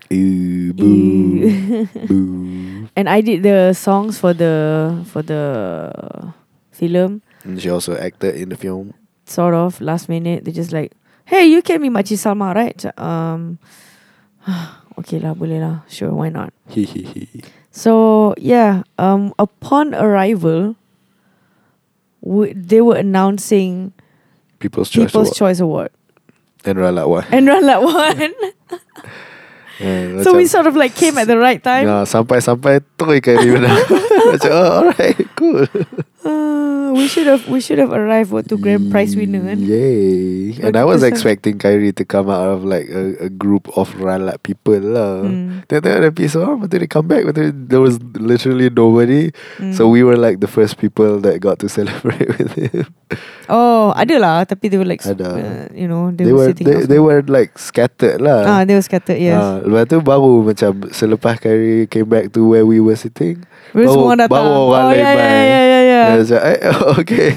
Ew, boo, Ew. boo. and I did the songs for the for the film. And she also acted in the film. Sort of last minute, they just like, "Hey, you can be Makcik Salma, right?" Um, okay lah, boleh lah. Sure, why not? So yeah, um, upon arrival, w- they were announcing People's Choice People's Award. Choice Award, And Ralat one. and Ralat won. And so we sort of like came at the right time. Yeah, sampai-sampai terus ikan ni. Macam, oh, alright, cool. Uh, we should have we should have arrived what to grand prize winner kan. Yay. And I was expecting Khairi to come out of like a, a group of Ralat people lah. Tengok-tengok ada episode orang Lepas tu they come back there was literally nobody Hmm. So we were like the first people That got to celebrate with him Oh, ada lah. Tapi they were like, Ada. uh, you know, they, They, were, were they, they were like scattered lah Ah, they were scattered. Yes. Ah, Lepas tu baru macam Selepas Khairi came back to where we were sitting Baru semua datang. baru orang oh, lain yeah, yeah, yeah, yeah, yeah. Okay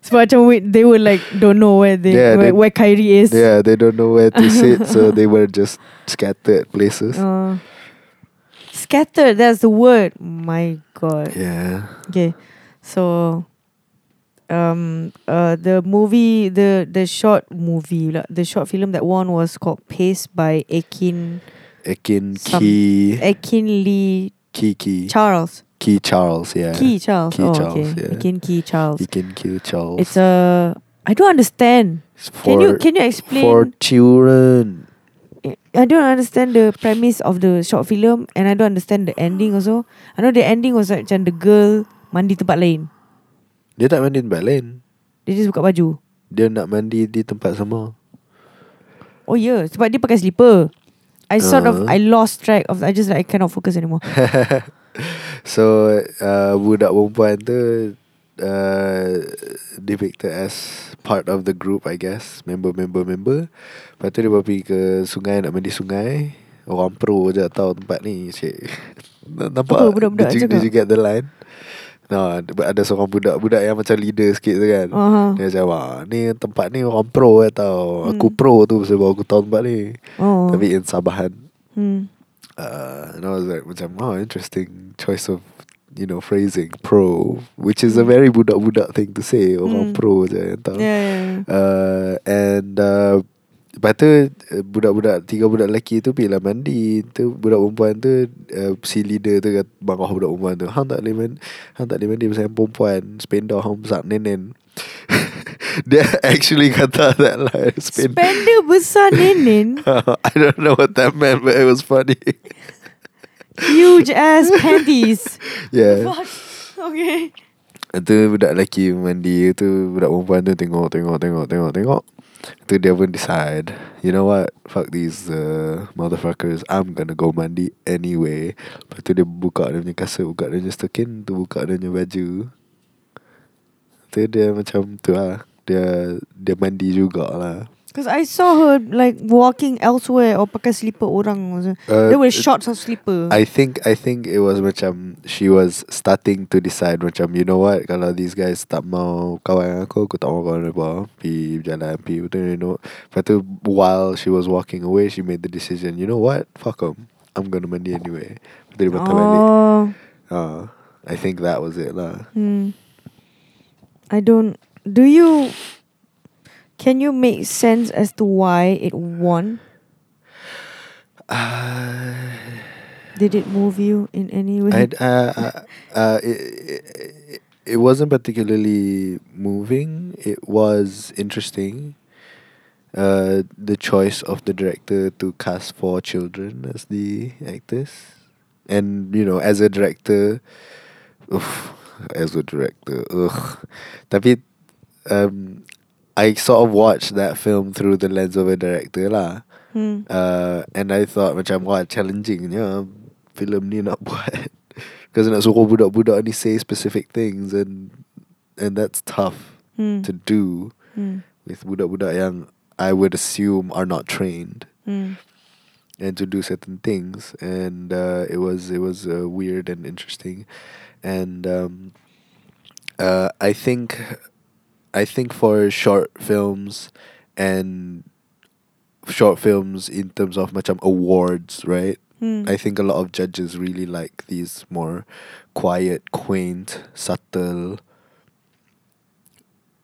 Sebab macam we, they were like don't know where they Yeah, where, they- where Khairi is. Yeah they don't know where to sit So they were just Scattered places Uh, scattered. That's the word. My God. Yeah Okay, so um uh the movie the the short movie the short film that won was called Pace by Akin Akin Key Akin Lee Key Charles Key Charles yeah. Key Charles Key oh Charles, okay. yeah. Akin Key Charles. Akin Key Charles. It's a I don't understand. It's can you for- can you explain? For children. I don't understand the premise of the short film and I don't understand the ending also. I know the ending was like macam the girl mandi tempat lain. Dia tak mandi tempat lain. Dia just buka baju. Dia nak mandi di tempat sama. Oh yeah, sebab dia pakai slipper. I sort of Uh. I lost track of I just like I cannot focus anymore. So uh, Budak perempuan tu uh, Depicted as Part of the group I guess Member-member member Lepas tu dia pergi ke sungai Nak mandi sungai Orang pro je tahu tempat ni Cik Nampak Apa budak-budak did, you, did you get the line? No, ada seorang budak Budak yang macam leader sikit tu kan Uh-huh. Dia macam Wah ni tempat ni orang pro eh tau Aku Hmm. pro tu Sebab aku tahu tempat ni Oh. Tapi in Sabahan Hmm. Uh, and I was like macam oh interesting choice of you know phrasing pro which is a very budak-budak thing to say Mm. orang pro je tahu Yeah, yeah, yeah. uh, and uh, Lepas tu uh, Budak-budak Tiga budak lelaki tu Pergi lah mandi tu Budak perempuan tu uh, Si leader tu kat Marah budak perempuan tu Hang tak boleh mandi Hang tak boleh mandi Pasal perempuan Spender hang besar nenen Dia actually kata that lah Spender Spender besar nenen, I don't know what that meant But it was funny huge ass panties. Yeah Fuck. Okay. Tu budak lelaki mandi tu budak perempuan tu tengok tengok tengok tengok tengok. Tu dia pun decide, you know what? Fuck these uh, motherfuckers. I'm gonna go mandi anyway. Lepas tu dia buka dia punya kasut, buka dia punya stokin, tu buka dia punya baju. Tu dia macam tu lah. Dia dia mandi jugalah. Because I saw her like walking elsewhere or pakai slipper orang. Uh, There were shots of slipper. I think I think it was macam she was starting to decide macam you know what kalau these guys tak mau kawan aku aku tak mau kawan apa pi berjalan pi betul you know lepas tu while she was walking away she made the decision you know what fuck 'em I'm gonna mandi anyway lepas tu dia patah balik oh. ah I think that was it lah. Hmm. I don't. Do you? Can you make sense as to why it won? Uh, Did it move you in any way? I uh, uh, uh, it, it, it wasn't particularly moving. It was interesting. Uh, the choice of the director to cast four children as the actors, and you know, as a director, oof, as a director, ugh. Tapi, um, I sort of watched that film through the lens of a director lah. Hmm. Uh, and I thought macam wah challengingnya film ni nak buat because nak suruh budak-budak ni say specific things and and that's tough Hmm. to do Hmm. with budak-budak yang I would assume are not trained Hmm. and to do certain things and uh, it was it was uh, weird and interesting and um, uh, I think I think for short films and short films in terms of macam awards right Hmm. I think a lot of judges really like these more quiet, quaint, subtle.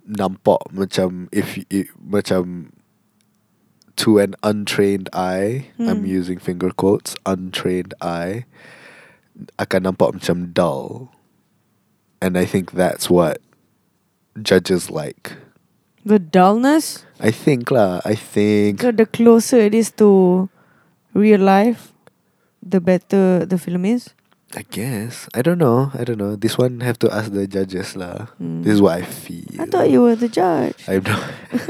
Nampak macam if it, macam to an untrained eye, I'm Hmm. using finger quotes, untrained eye akan nampak macam dull. And I think that's what judges like. The dullness. I think lah, I think So the closer it is to real life, the better the film is. I guess. I don't know. I don't know. This one have to ask the judges lah. Hmm. This is what I feel. I thought you were the judge. I'm not.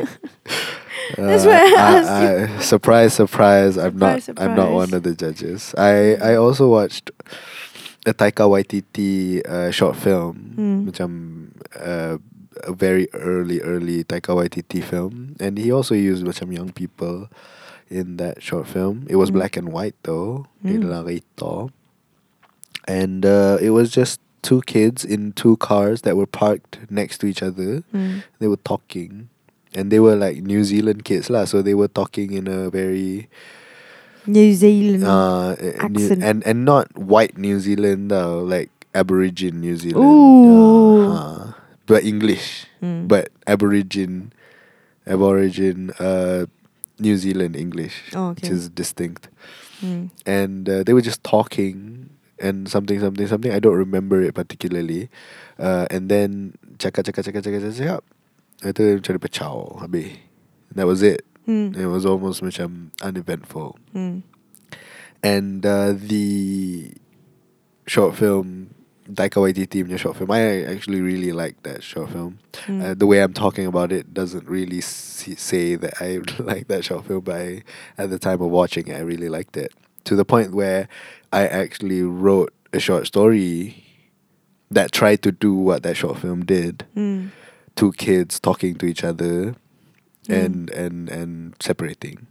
That's why I asked you. I- surprise, surprise! I'm not. Surprise, I'm not one of the judges. I I also watched a Taika Waititi uh, short film, Hmm. macam uh, a very early, early Taika Waititi film, and he also used macam young people in that short film. It was Hmm. black and white though, Larito, and uh, it was just two kids in two cars that were parked next to each other Hmm. they were talking and they were like New Zealand kids lah so they were talking in a very New Zealand. uh New, Accent. and and not white New Zealand though like Aborigine New Zealand Ooh. uh, but English. Hmm. but Aborigine Aborigine uh New Zealand English Oh, which is distinct. Hmm. and uh, they were just talking and something something something. I don't remember it particularly. Uh, and then cakap cakap cakap cakap cakap, cakap. Itu macam dia pecah habis. That was it. Hmm. it was almost macam uneventful. Hmm. and uh, the short film Taika Waititi punya short film I actually really like that short film Hmm. uh, the way I'm talking about it doesn't really see, say that I like that short film, but I, at the time of watching it, I really liked it to the point where I actually wrote a short story that tried to do what that short film did. Hmm. Two kids talking to each other Mm. and and and separating.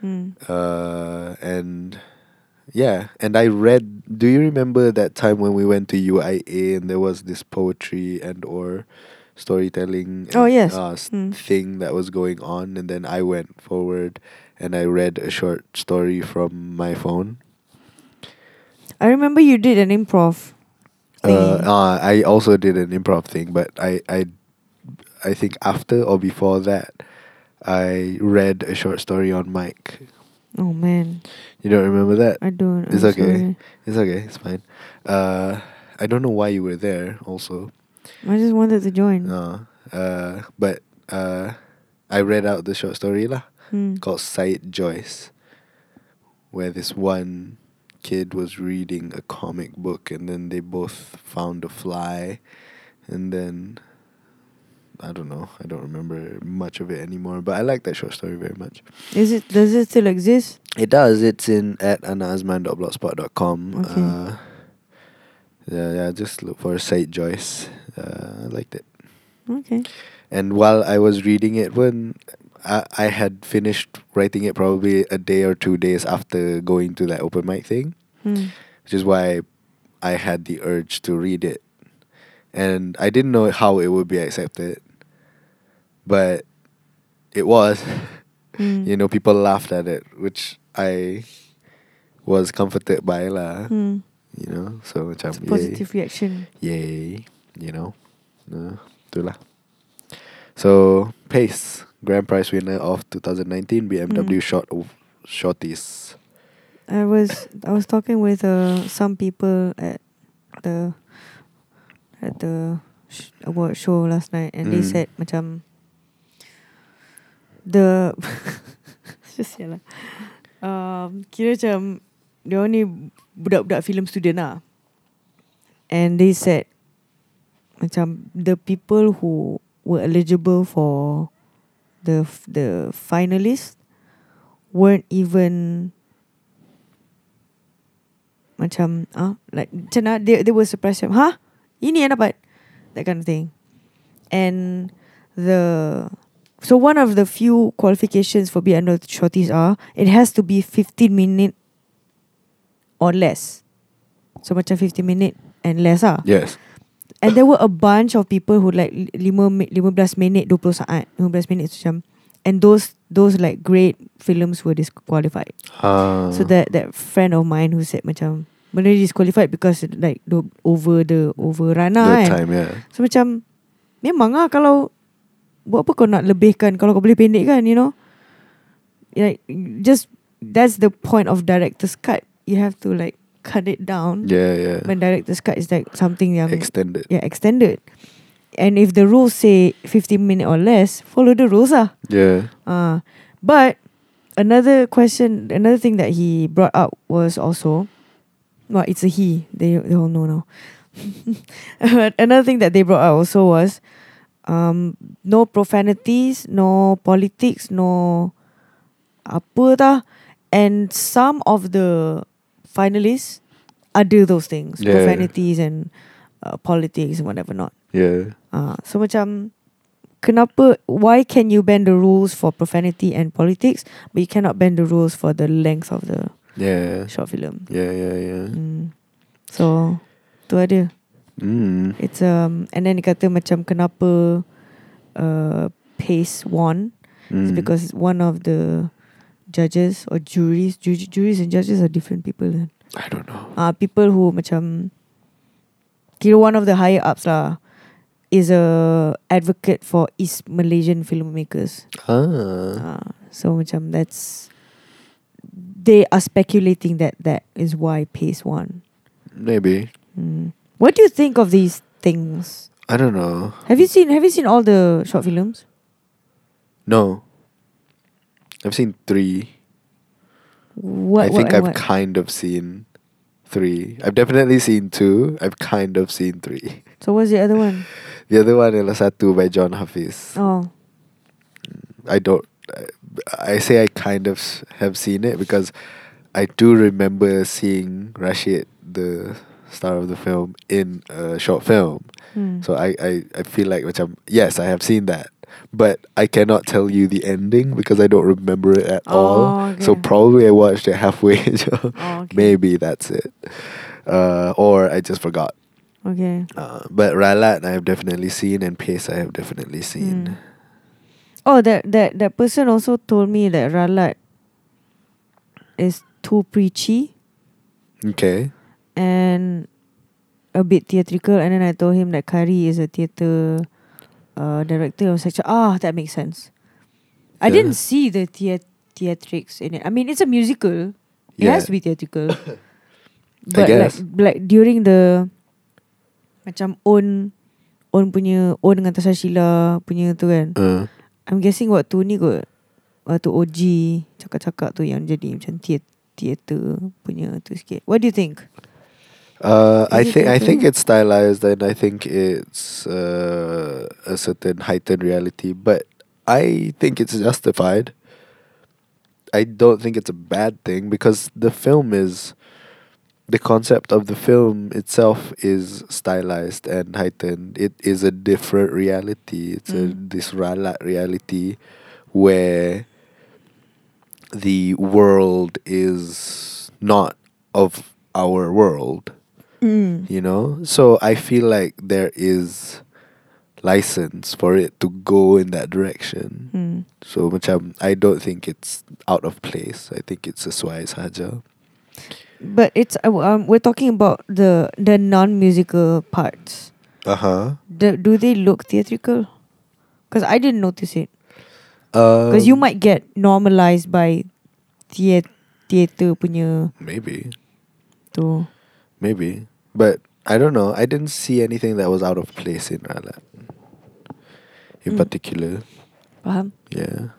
Hmm. Uh, and yeah, and I read. Do you remember that time when we went to UIA and there was this poetry and or storytelling? Oh, yes. uh, Mm. thing that was going on, and then I went forward and I read a short story from my phone. I remember you did an improv. Uh, thingy. uh, I also did an improv thing, but I I I think after or before that, I read a short story on mic. Oh man, You don't remember that? I don't. It's I'm okay. sorry. It's okay. It's fine. Uh, I don't know why you were there. Also, I just wanted to join. uh, uh, but uh, I read out the short story lah Hmm. called Sight Joyce, where this one kid was reading a comic book and then they both found a fly, and then I don't know. I don't remember much of it anymore. But I like that short story very much. Is it? Does it still exist? It does. It's in at anazman.blogspot.com. Okay. Uh, yeah, yeah. Just look for Said Joyce. Uh, I liked it. Okay. And while I was reading it, when I, I had finished writing it, probably a day or two days after going to that open mic thing, Hmm. which is why I had the urge to read it, and I didn't know how it would be accepted, but it was. Hmm. you know, people laughed at it, which I was comforted by lah. Hmm. You know, so macam It's a yay, positive reaction. yay, you know, uh, itulah. So Pace, grand prize winner of 2019 BMW Mm. short of shorties. I was I was talking with uh, some people at the at the sh- award show last night, and they Mm. said macam the just lah. Um, kira macam dia ni budak-budak film student lah. And they said macam the people who were eligible for the the finalists weren't even macam ah like macam mana they they were surprised macam huh ini yang dapat that kind of thing and the so one of the few qualifications for under shorties are it has to be 15 minute or less so macam 15 minute and less ah Yes. and there were a bunch of people who like li- lima mi- 15 minit 20 saat 15 minit macam and those those like great films were disqualified Uh, So that that friend of mine who said macam benda disqualified because like the over the overrun the lah kan. time, yeah. So macam memang lah kalau buat apa kau nak lebihkan kalau kau boleh pendek kan you know. Like just that's the point of director's cut. You have to like cut it down. Yeah, yeah. When director's cut is like something yang Extended. yeah extended. And if the rules say 15 minute or less, follow the rules ah. Yeah. Uh, but another question, another thing that he brought up was also, well, it's a he. They they all know now. another thing that they brought up also was, um, no profanities, no politics, no apa dah, and some of the finalists ada those things, Yeah. profanities and uh, politics and whatever not. Yeah. Ah, so macam kenapa why can you bend the rules for profanity and politics but you cannot bend the rules for the length of the Yeah. short film. Yeah, yeah, yeah. Hmm. So tu ada. Mm. It's um and then dia kata macam kenapa uh Pace won It's Mm. because one of the judges or juries ju- juries and judges are different people kan. I don't know. uh, people who macam kira one of the higher ups lah is a advocate for East Malaysian filmmakers. Ah. Uh, so macam that's they are speculating that that is why Pace won. Maybe. Mm. What do you think of these things? I don't know. Have you seen Have you seen all the short films? No. I've seen three. What I think I've what? kind of seen three. I've definitely seen two. I've kind of seen three. So what's the other one? The other one is Satu by John Hafiz. Oh, I don't. I say I kind of have seen it because I do remember seeing Rashid, the star of the film, in a short film. hmm. So I, I, I feel like which I'm yes, I have seen that, but I cannot tell you the ending because I don't remember it at all. Oh, So probably I watched it halfway. Oh, okay. Maybe that's it, uh, or I just forgot. Okay. Uh, but Ralat I have definitely seen, and Pace I have definitely seen. Mm. Oh, that that that person also told me that Ralat is too preachy Okay. And a bit theatrical, and then I told him that Kari is a theatre uh, director. I was like, ah, that makes sense. I Yeah. didn't see the thea- theatrics in it. I mean, it's a musical. It Yeah. has to be theatrical. but guess. like like during the macam own own punya own dengan Tasha Sheila punya tu kan. Uh, I'm guessing waktu ni kot Waktu OG Cakap-cakap tu yang jadi macam thea- Theater punya tu sikit What do you think? Uh, I think I think it's stylized and I think it's uh, a certain heightened reality, but I think it's justified. I don't think it's a bad thing because the film is the concept of the film itself is stylized and heightened. It is a different reality. It's a Mm. this reality where the world is not of our world Mm. you know so i feel like there is license for it to go in that direction Mm. so macam i don't think it's out of place i think it's sesuai saja But it's uh, um, we're talking about the the non-musical parts. Uh huh. Do, do they look theatrical? Because I didn't notice it. Because Because you might get normalized by thea- theater punya maybe tu. maybe, but I don't know. I didn't see anything that was out of place in Ralat. In Mm. particular, Faham? yeah.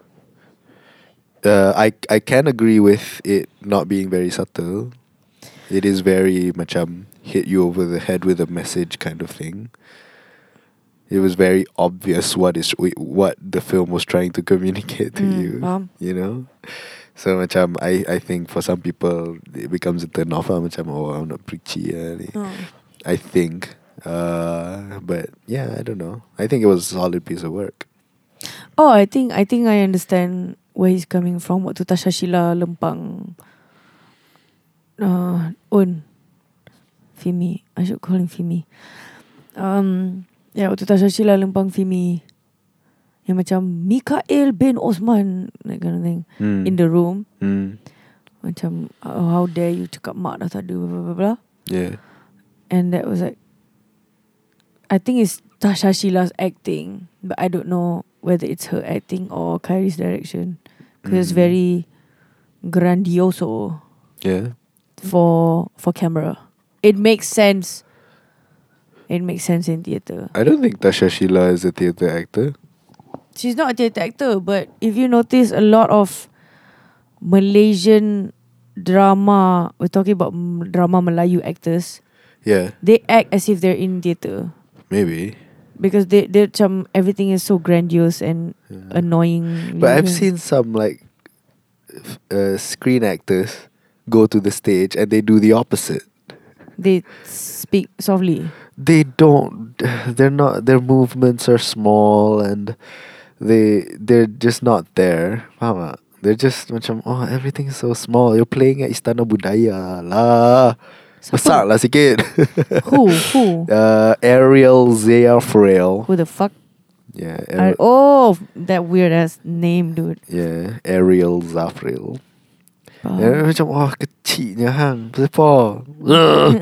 Uh, I I can agree with it not being very subtle. It is very macam hit you over the head with a message kind of thing. It was very obvious what is what the film was trying to communicate to Mm, you. faham. You know, so macam I I think for some people it becomes a turn off. Macam oh I'm not preachy. ah, ni. Oh. I think, uh, but yeah, I don't know. I think it was a solid piece of work. Oh, I think I think I understand where he's coming from. Waktu Tasha Shilla lempang uh, Un Fimi. I should call him Fimi. Um, yeah, waktu Tasha Shilla lempang Fimi. Yang macam Mikael bin Osman that kind of thing Mm. in the room. Mm. Macam oh, how dare you cakap mak dah tak ada blah, blah, blah. Yeah. And that was like I think it's Tasha Shilla's acting, but I don't know whether it's her acting or Khairi's direction. Because it's Mm. very grandioso Yeah. for for camera. It makes sense. It makes sense in theatre. I don't think Tasha Shilla is a theatre actor. She's not a theatre actor, but if you notice a lot of Malaysian drama, we're talking about drama Melayu actors, Yeah, they act as if they're in theatre. maybe. because they they macam everything is so grandiose and Yeah. annoying. But I've seen some like uh, screen actors go to the stage and they do the opposite. they speak softly. They don't. They're not. Their movements are small and they they're just not there. Faham tak? They're just macam oh everything is so small. You're playing at Istana Budaya lah. Besar lah sikit. Who who uh, Ariel Frail. who the fuck? Yeah. Ar- oh, that weird ass name, dude. yeah. Aeril Zafrel. Uh, Yeah, macam wah kecilnya hang. Kenapa?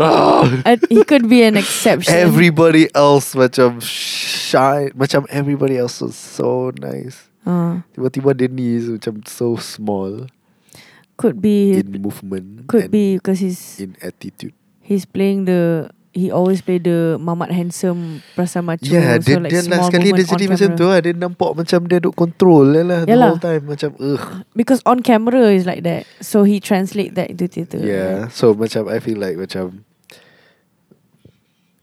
And he could be an exception. everybody else macam shine. Macam everybody else was so nice. uh, Tiba-tiba Denise macam so small could be in movement. could be because he's in attitude. he's playing the he always play the mamat handsome Prasa Macho. Yeah, so dia, like dia small last kali dia jadi macam tu lah. Dia nampak macam dia duk control lah the whole time. Macam ugh. Because on camera is like that, so he translate that into theatre. Yeah. So macam I feel like macam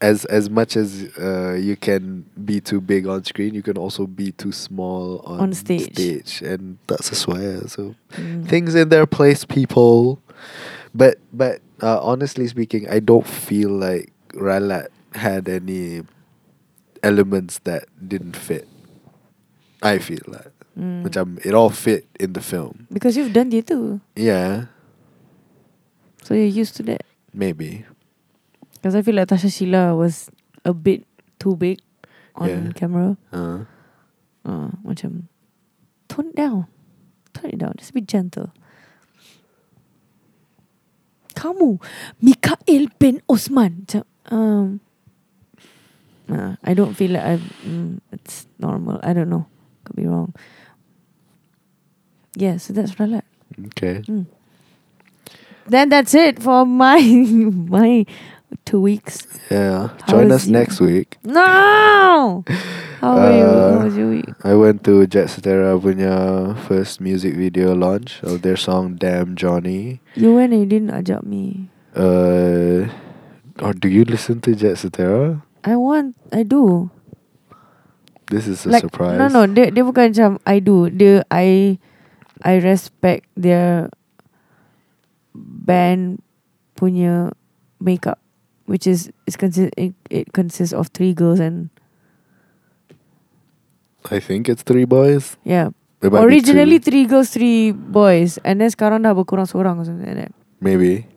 as as much as uh, you can be too big on screen, you can also be too small on, On stage. stage, and that's sesuai. lah. So Mm. things in their place, people. But but uh, honestly speaking, I don't feel like Ralat had any elements that didn't fit. I feel like Mm. macam it all fit in the film. Because you've done it too. Yeah, so you're used to that. maybe. Because I feel like Tasha Shilla was a bit too big on Yeah. camera. Uh, Uh, macam tone it down, tone it down. Just be gentle. Kamu, Mikael bin Osman. Macam, um, uh, I don't feel like I've. Mm, it's normal. I don't know. Could be wrong. Yeah, so that's what I like. okay. Mm. Then that's it for my my two weeks. Yeah. How Join us you? next week. No. How are you? Uh, How was your week? I went to Jet Setera punya first music video launch of their song Damn Johnny. You went and you didn't ajak me. Uh, or do you listen to Jet Setera? I want. I do. This is a like surprise. no no. Dia dia bukan macam I do. Dia I I respect their band punya makeup, which is is consist it, it consists of three girls and I think it's three boys. yeah. It might be Originally two. three girls, three boys, and then sekarang dah berkurang seorang or something like that. maybe.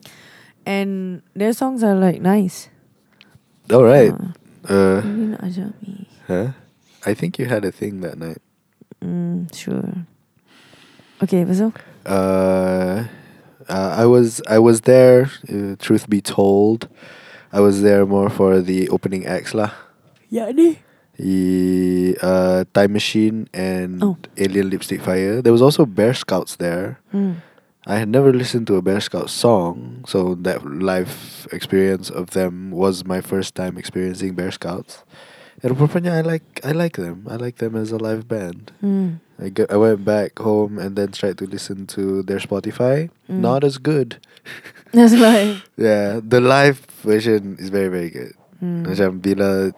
And their songs are like nice. All right. Uh, Uh, didn't ajak me. huh? I think you had a thing that night. Mm, sure. Okay, lepas tu? Uh, Uh, I was I was there. Uh, truth be told, I was there more for the opening acts lah. Ya ni. The uh, Time Machine and Oh. Alien Lipstick Fire. There was also Bear Scouts there. Hmm. I had never listened to a Bear Scout song, so that live experience of them was my first time experiencing Bear Scouts. And rupanya I like I like them. I like them as a live band. Hmm. I go, I went back home and then tried to listen to their Spotify. Mm. Not as good. That's why. Yeah, the live version is very very good. Hmm. Macam bila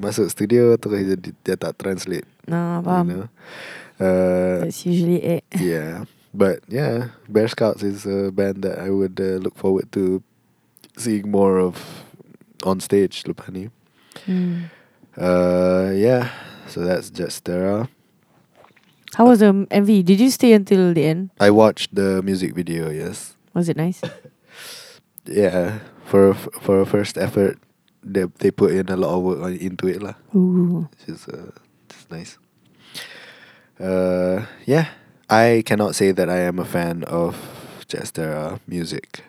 masuk studio tu dia, dia tak translate. Nah, You know? Uh, That's usually it. yeah, but yeah, Bear Scouts is a band that I would uh, look forward to seeing more of on stage. Lepas ni. Hmm. Uh, yeah, so that's Jetstera. How was the MV? Did you stay until the end? I watched the music video. Yes. Was it nice? Yeah, for a for a first effort, they they put in a lot of work on, into it lah. Ooh. Which is uh, it's nice. Uh, yeah, I cannot say that I am a fan of Jetstera music.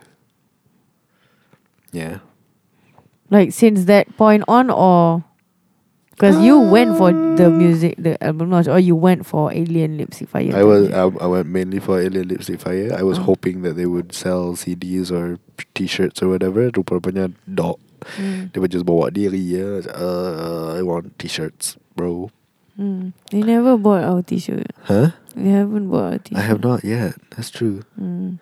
Yeah, Like since that point on, or because you went for the music, the album launch, or you went for Alien Lipstick Fire. I was? I, I went mainly for Alien Lipstick Fire. I was Oh. hoping that they would sell CDs or T-shirts or whatever. Rupa-rupanya dog. Hmm. They would just bawa diri ya. Uh, I want T-shirts, bro. Hmm. You never bought our T-shirt. Huh? You haven't bought our T-shirt. I have not yet. That's true. Hmm.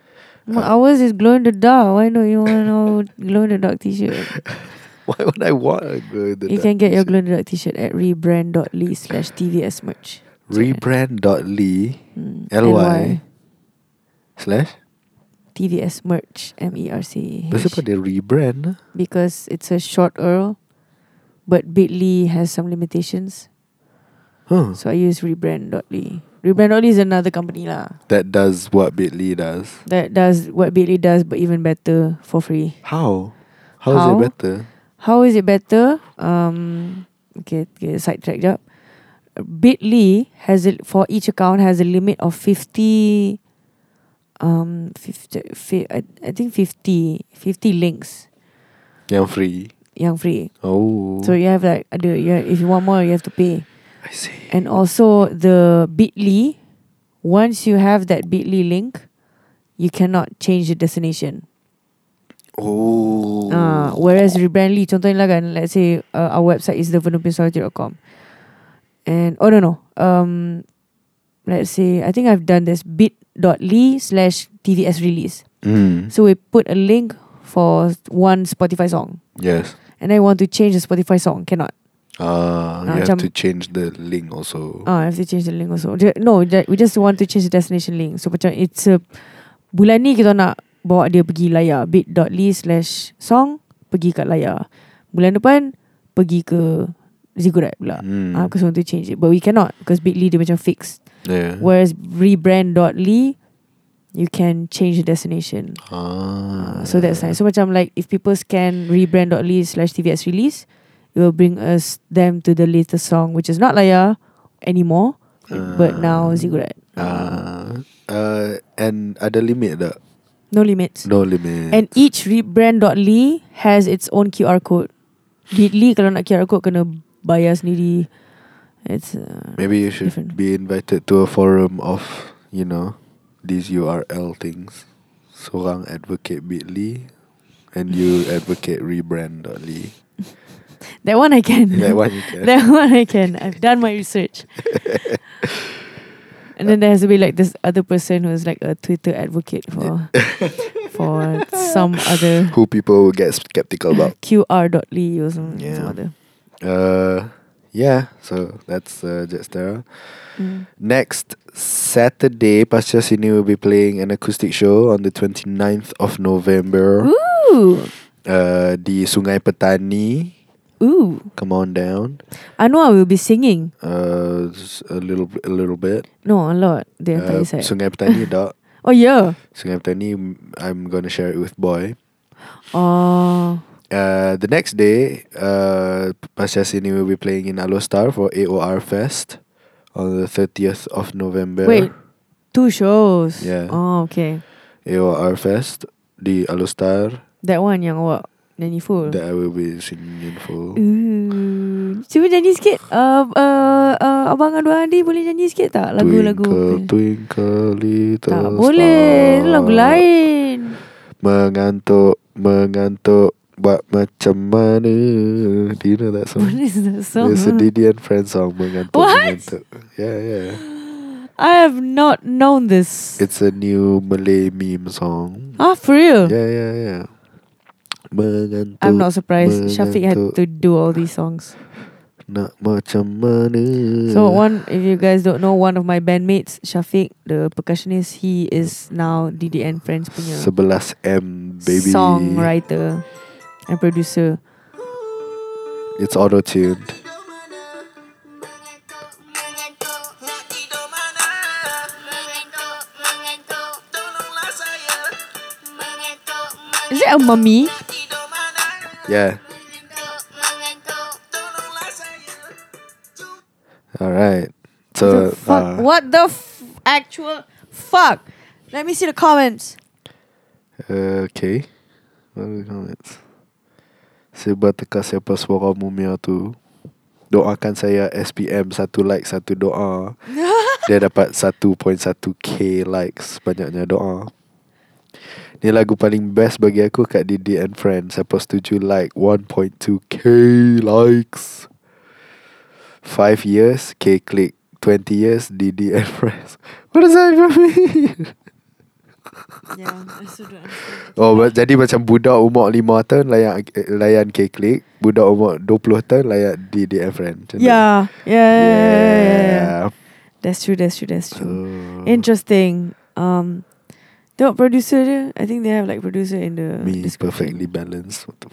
Uh, ours is glow in the dark. Why don't you want our glow in the dark T-shirt? Why would I want a go in the you can get your glow in the dark T-shirt at rebrand.ly slash TVS merch. Rebrand.ly Hmm. LY slash TVS merch M E R C Lepas apa dia rebrand because it's a short URL, but Bitly has some limitations. huh. So I use rebrand.ly. Rebrand.ly is another company lah That does what Bitly does that does what Bitly does, but even better for free. How? How is it better? How is it better? Um, okay, okay sidetrack jap. Bitly has a, for each account has a limit of fifty. Um, 50, fi, I, I think 50, 50 links Yang free yang free. Oh So you have like ada you have, if you want more you have to pay. I see And also the Bitly, once you have that Bitly link, you cannot change the destination. Oh Uh, whereas Rebrandly, contohnya lah kan, let's say uh, our website is thevenupinsolitude.com. And, oh no, no. Um, let's say, I think I've done this bit.ly slash TVS release. mm. So we put a link for one Spotify song. Yes And I want to change the Spotify song. Cannot. uh, You Ah, have to change the link also Ah, I have to change the link also. No, we just want to change the destination link. So macam it's a bulan ni kita nak bawa dia pergi layar bit.ly slash song pergi kat layar. Bulan depan pergi ke Ziggurat pula. mm. Ah, because we want to change it. But we cannot because bit.ly dia macam fixed. Yeah Whereas rebrand.ly you can change the destination. ah. Uh, so that's nice. So macam like if people scan rebrand.ly slash TVS release, it will bring us them to the latest song, which is not Laya anymore, but now Ziggurat. Ah, uh, and ada limit tak? No limits. No limit. And each rebrand.ly has its own QR code. Bitly kalau nak QR code kena bayar sendiri. It's uh, Maybe you should different. be invited to a forum of, you know, these URL things. Seorang advocate Bitly and you advocate rebrand.ly. that one I can. That one you can. that one I can. I've done my research. and then there has to be like this other person who's like a Twitter advocate for for some other Who people will get skeptical about. QR.ly or some, some Yeah. other. Uh, yeah, so that's uh, Jetstera. Mm. Next Saturday, Pasca Sini will be playing an acoustic show on the 29th of November Ooh, uh, di Sungai Petani. Ooh. Come on down. I know I will be singing. Uh, a little, a little bit. No, a lot. The entire Uh, set. Sungai Petani, oh yeah. Sungai Petani. I'm gonna share it with Boy. Oh. Uh, the next day, uh, Pasca Sini will be playing in Alor Star for AOR Fest on the 30th of November. Wait. Two shows. Yeah. Oh, okay. AOR Fest di Alor Star That one yang awak nyanyi full. that I will be singing in full. Uh, cuba nyanyi sikit. Uh, uh, uh, abang Adwa Adi boleh nyanyi sikit tak lagu-lagu? Twinkle, twinkle little tak boleh. Itu star. lagu lain. Mengantuk, mengantuk Buat macam mana Do you know that song? What is that song? It's a Didi and Friends song Mengantuk, What? mengantuk Yeah, yeah I have not known this. It's a new Malay meme song ah, for real? Yeah, yeah, yeah Mengantuk I'm not surprised. Shafiq had to do all these songs. Nak macam mana So one, if you guys don't know, one of my bandmates, Shafiq, the percussionist, he is now DDN Friends punya 11M baby songwriter and producer. It's auto-tuned Is it a mummy? Yeah Alright So the fuck? uh, what the f- actual fuck? Let me see the comments. Okay. What are the comments? Sebab teka siapa suara mumia tu Doakan saya SPM Satu like Satu doa Dia dapat 1.1k likes Banyaknya doa Ni lagu paling best bagi aku Kat Didi and Friends Siapa setuju like 1.2k likes 5 years K click 20 years Didi and Friends What does that even mean? yeah. Oh, jadi macam budak umur 5 tahun layan layan K-Click, budak umur 20 tahun layan DDF friend. Macam tu. Yeah, yeah, yeah, yeah, yeah, yeah. Yeah. That's true. That's true. That's true. Oh. Interesting. Um, the producer dia, I think they have like producer in the Me perfectly balanced. What the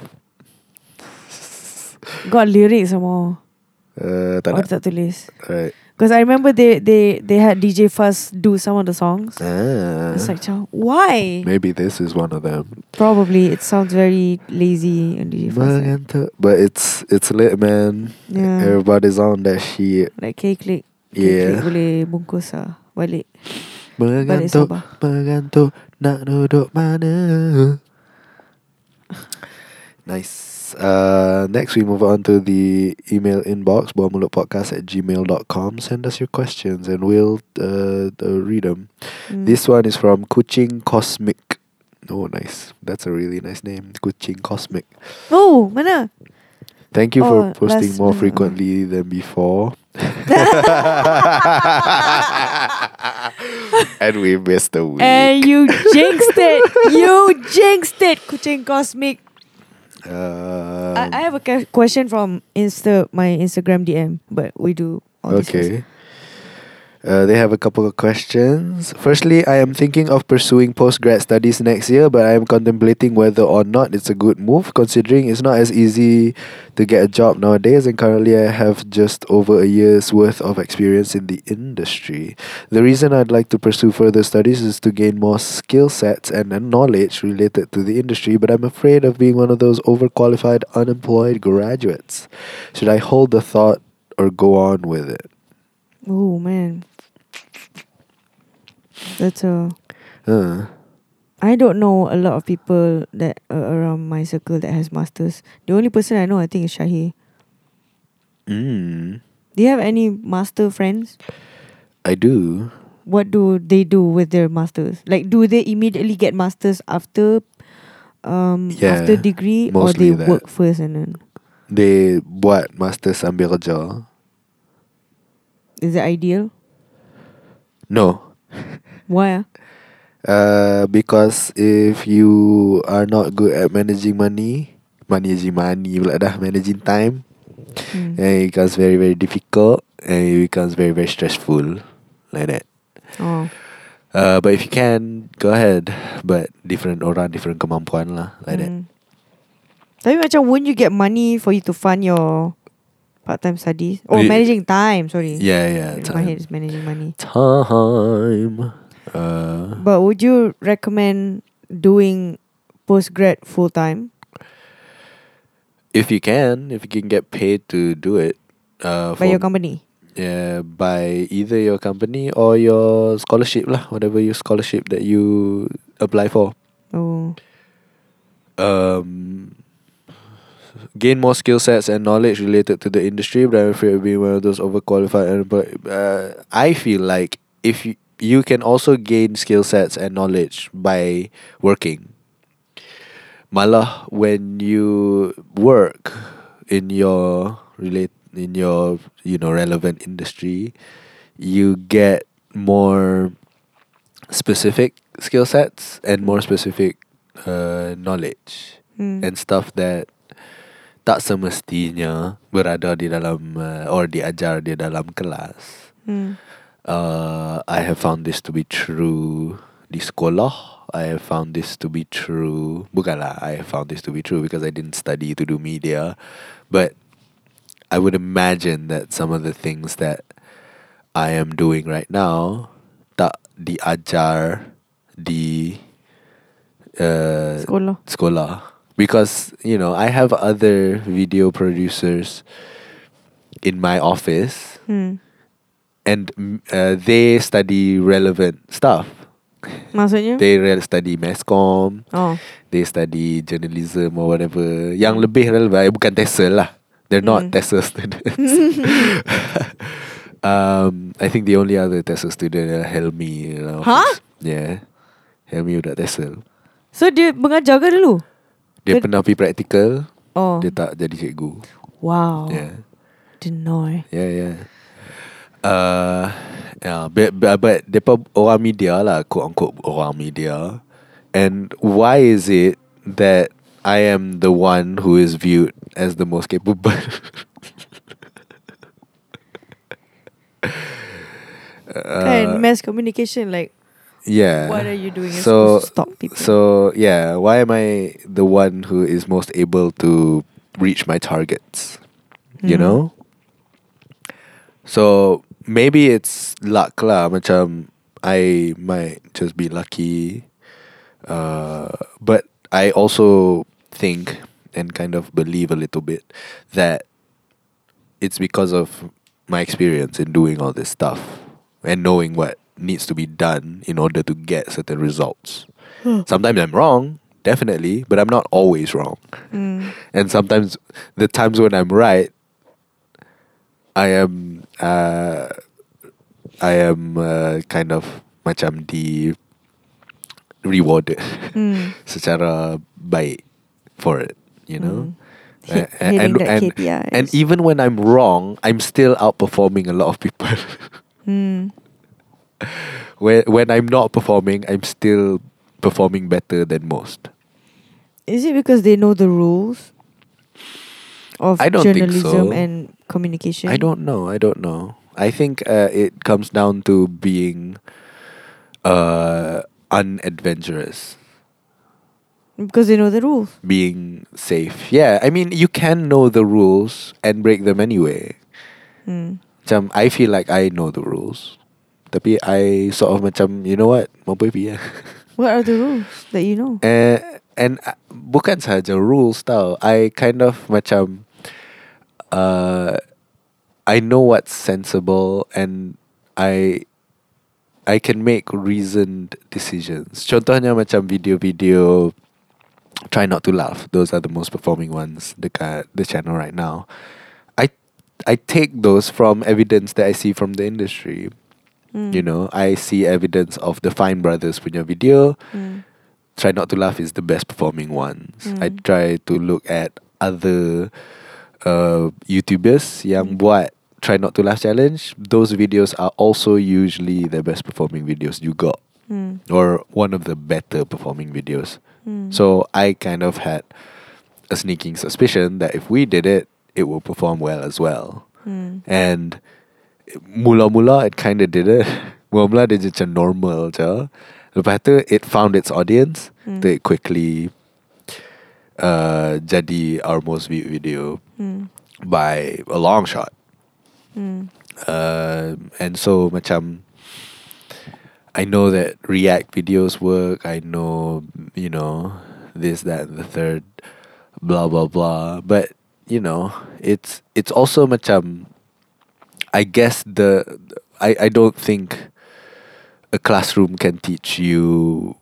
f- Got lyrics some more. Uh, tak Or tak tulis. Right. Because I remember they they they had DJ Fuzz do some of the songs. Ah. It's like, "Chow, why? Maybe this is one of them. Probably it sounds very lazy on DJ Fuzz. But it's it's lit, man. Yeah. Everybody's on that shit. Like K-Click. Yeah. K-Click boleh bungkus lah. Balik. Mengantuk, mengantuk, nak duduk mana? Nice. Uh, next, we move on to the email inbox, podcast at gmail.com. Send us your questions and we'll uh, uh, read them. Mm. This one is from Kuching Cosmic. Oh, nice. That's a really nice name. Kuching Cosmic. Oh, mana? Thank you Oh, for posting more frequently than before. and we missed a week. And you jinxed it. You jinxed it, Kuching Cosmic. Um, I, I have a question from Insta my Instagram DM, but we do all this. Okay. Uh, they have a couple of questions. Firstly, I am thinking of pursuing postgrad studies next year, but I am contemplating whether or not it's a good move, considering it's not as easy to get a job nowadays, and currently I have just over a year's worth of experience in the industry. The reason I'd like to pursue further studies is to gain more skill sets and knowledge related to the industry, but I'm afraid of being one of those overqualified, unemployed graduates. Should I hold the thought or go on with it? Oh man. That's Uh, I don't know a lot of people that uh, around my circle that has masters. The only person I know I think is Shahi. mm, Do you have any master friends? I do. What do they do with their masters? Like do they immediately get masters after um Yeah, after degree or they that. work first and then They buat master sambil kerja. is it ideal? No. Why? ah? Uh, because if you are not good at managing money, managing money pula dah, managing time, Hmm. then it becomes very very difficult and it becomes very very stressful like that. Oh. Uh, but if you can, go ahead. But different orang, different kemampuan lah, like that. Hmm. Tapi macam won't you get money for you to fund your part-time studies? Oh, Ye- managing time, sorry. Yeah, yeah. My head Time. is managing money. Time. Uh, But would you recommend doing postgrad full time? if you can, if you can get paid to do it, uh, by your company? yeah, by either your company or your scholarship lah, whatever your scholarship that you apply for. Oh. Um, gain more skill sets and knowledge related to the industry, but I'm afraid of being one of those overqualified. And but uh, I feel like if you, you can also gain skill sets and knowledge by working. Malah when you work in your relate in your you know relevant industry, you get more specific skill sets and more specific uh, knowledge Hmm. and stuff that tak semestinya berada di dalam uh, or diajar di dalam kelas. Hmm. Uh, I have found this to be true di sekolah. I have found this to be true. Bukanlah I have found this to be true because I didn't study to do media, but I would imagine that some of the things that I am doing right now tak diajar di uh, Sekolah. sekolah because you know I have other video producers in my office Hmm. And uh, they study relevant stuff. Maksudnya? They re- study masscom, oh. they study journalism or whatever. Yang lebih relevan eh, bukan TESOL lah. They're not Mm. TESOL students. um, I think the only other TESOL student adalah Helmi. in our Huh? Yeah. Helmi udah TESOL. So dia mengajar ke dulu? Dia Ke- pernah pergi practical, Oh. dia tak jadi cikgu. Wow. Yeah. Didn't know. Yeah, yeah. Uh, yeah, but, but, but depa orang media lah, quote unquote orang media. And why is it that I am the one who is viewed as the most capable? Kan mass communication like Uh, yeah. what are you doing? You're So, supposed to stop people. so yeah, why am I the one who is most able to reach my targets? You Mhm. know? So maybe it's luck lah. Macam I might just be lucky. Uh, but I also think and kind of believe a little bit that it's because of my experience in doing all this stuff and knowing what needs to be done in order to get certain results. Sometimes I'm wrong, definitely, but I'm not always wrong. Hmm. And sometimes the times when I'm right, I am uh, I am uh, kind of macam di rewarded Hmm. secara baik for it, you know. A- hitting and, that and, and even when I'm wrong, I'm still outperforming a lot of people. Hmm. when when I'm not performing, I'm still performing better than most. Is it because they know the rules of I don't think journalism so. and communication? I don't know. I don't know. I think uh, it comes down to being uh, unadventurous, because they know the rules. being safe. Yeah, I mean, you can know the rules and break them anyway. Macam I feel like I know the rules. Tapi I sort of macam you know what, ya. What are the rules that you know? Eh, and uh, bukan sahaja rules tau. I kind of macam uh, I know what's sensible and I I can make reasoned decisions. Contohnya macam video-video Try not to laugh. Those are the most performing ones dekat the channel right now. I I take those from evidence that I see from the industry. Hmm. You know, I see evidence of the Fine Brothers punya video. Hmm. Try Not to Laugh is the best performing ones. I Mm. try to look at other uh, YouTubers yang Mm. buat Try Not to Laugh challenge. Those videos are also usually the best performing videos juga, Hmm. or one of the better performing videos. Hmm. So I kind of had a sneaking suspicion that if we did it, it will perform well as well. Hmm. And mula-mula it kind of did it. Mula-mula dia macam normal je. Lepas tu it found its audience. Hmm. So it quickly uh, jadi our most viewed video Hmm. by a long shot. Hmm. Uh, and so macam I know that React videos work. I know you know this, that, and the third, blah blah blah. But you know, it's it's also macam. I guess the I I don't think a classroom can teach you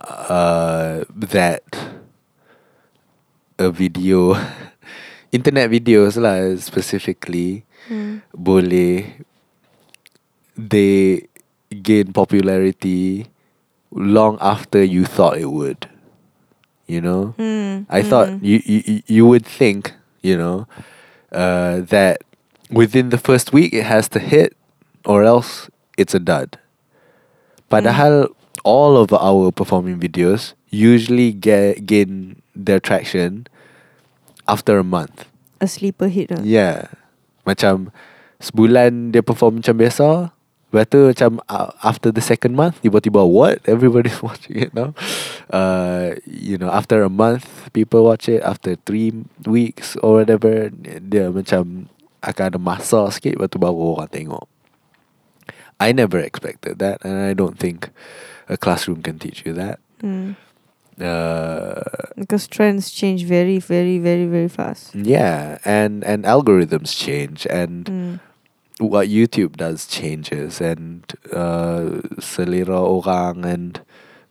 uh, that a video, internet videos lah specifically, Hmm. boleh they gain popularity long after you thought it would. You know, Hmm. I thought Hmm. you, you you would think you know uh, that within the first week it has to hit, or else it's a dud. Padahal all of our performing videos usually get gain their traction after a month. a sleeper hit lah. Yeah. Macam sebulan dia perform macam biasa. Tu macam uh, after the second month tiba-tiba what everybody's watching it now. Uh, you know after a month people watch it after three weeks or whatever dia macam akan ada masa sikit lepas tu baru orang tengok. I never expected that and I don't think a classroom can teach you that. Hmm. Uh, Because trends change very, very, very, very fast. yeah, and and algorithms change and Hmm. what YouTube does changes and uh, selera orang and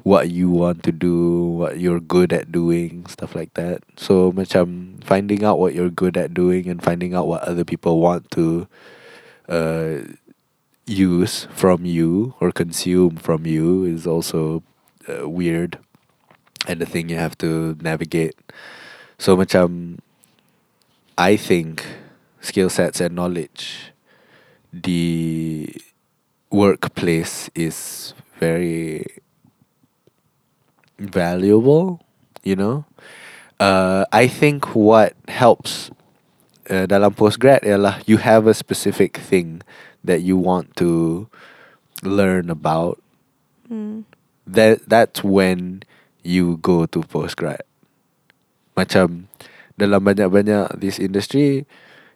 what you want to do, what you're good at doing, stuff like that. So macam finding out what you're good at doing and finding out what other people want to uh, use from you or consume from you is also uh, weird and the thing you have to navigate. So macam I think skill sets and knowledge the workplace is very valuable, you know. Uh, I think what helps uh, dalam postgrad ialah you have a specific thing that you want to learn about. Hmm. That that's when you go to postgrad. Macam dalam banyak-banyak this industry,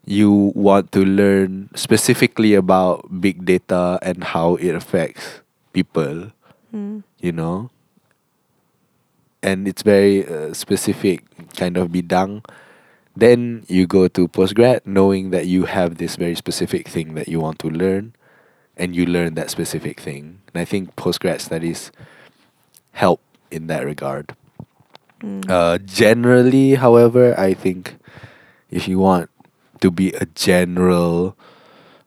you want to learn specifically about big data and how it affects people, Hmm. you know. And it's very uh, specific kind of bidang. Then you go to postgrad knowing that you have this very specific thing that you want to learn and you learn that specific thing. And I think postgrad studies help in that regard. Hmm. Uh, generally, however, I think if you want to be a general,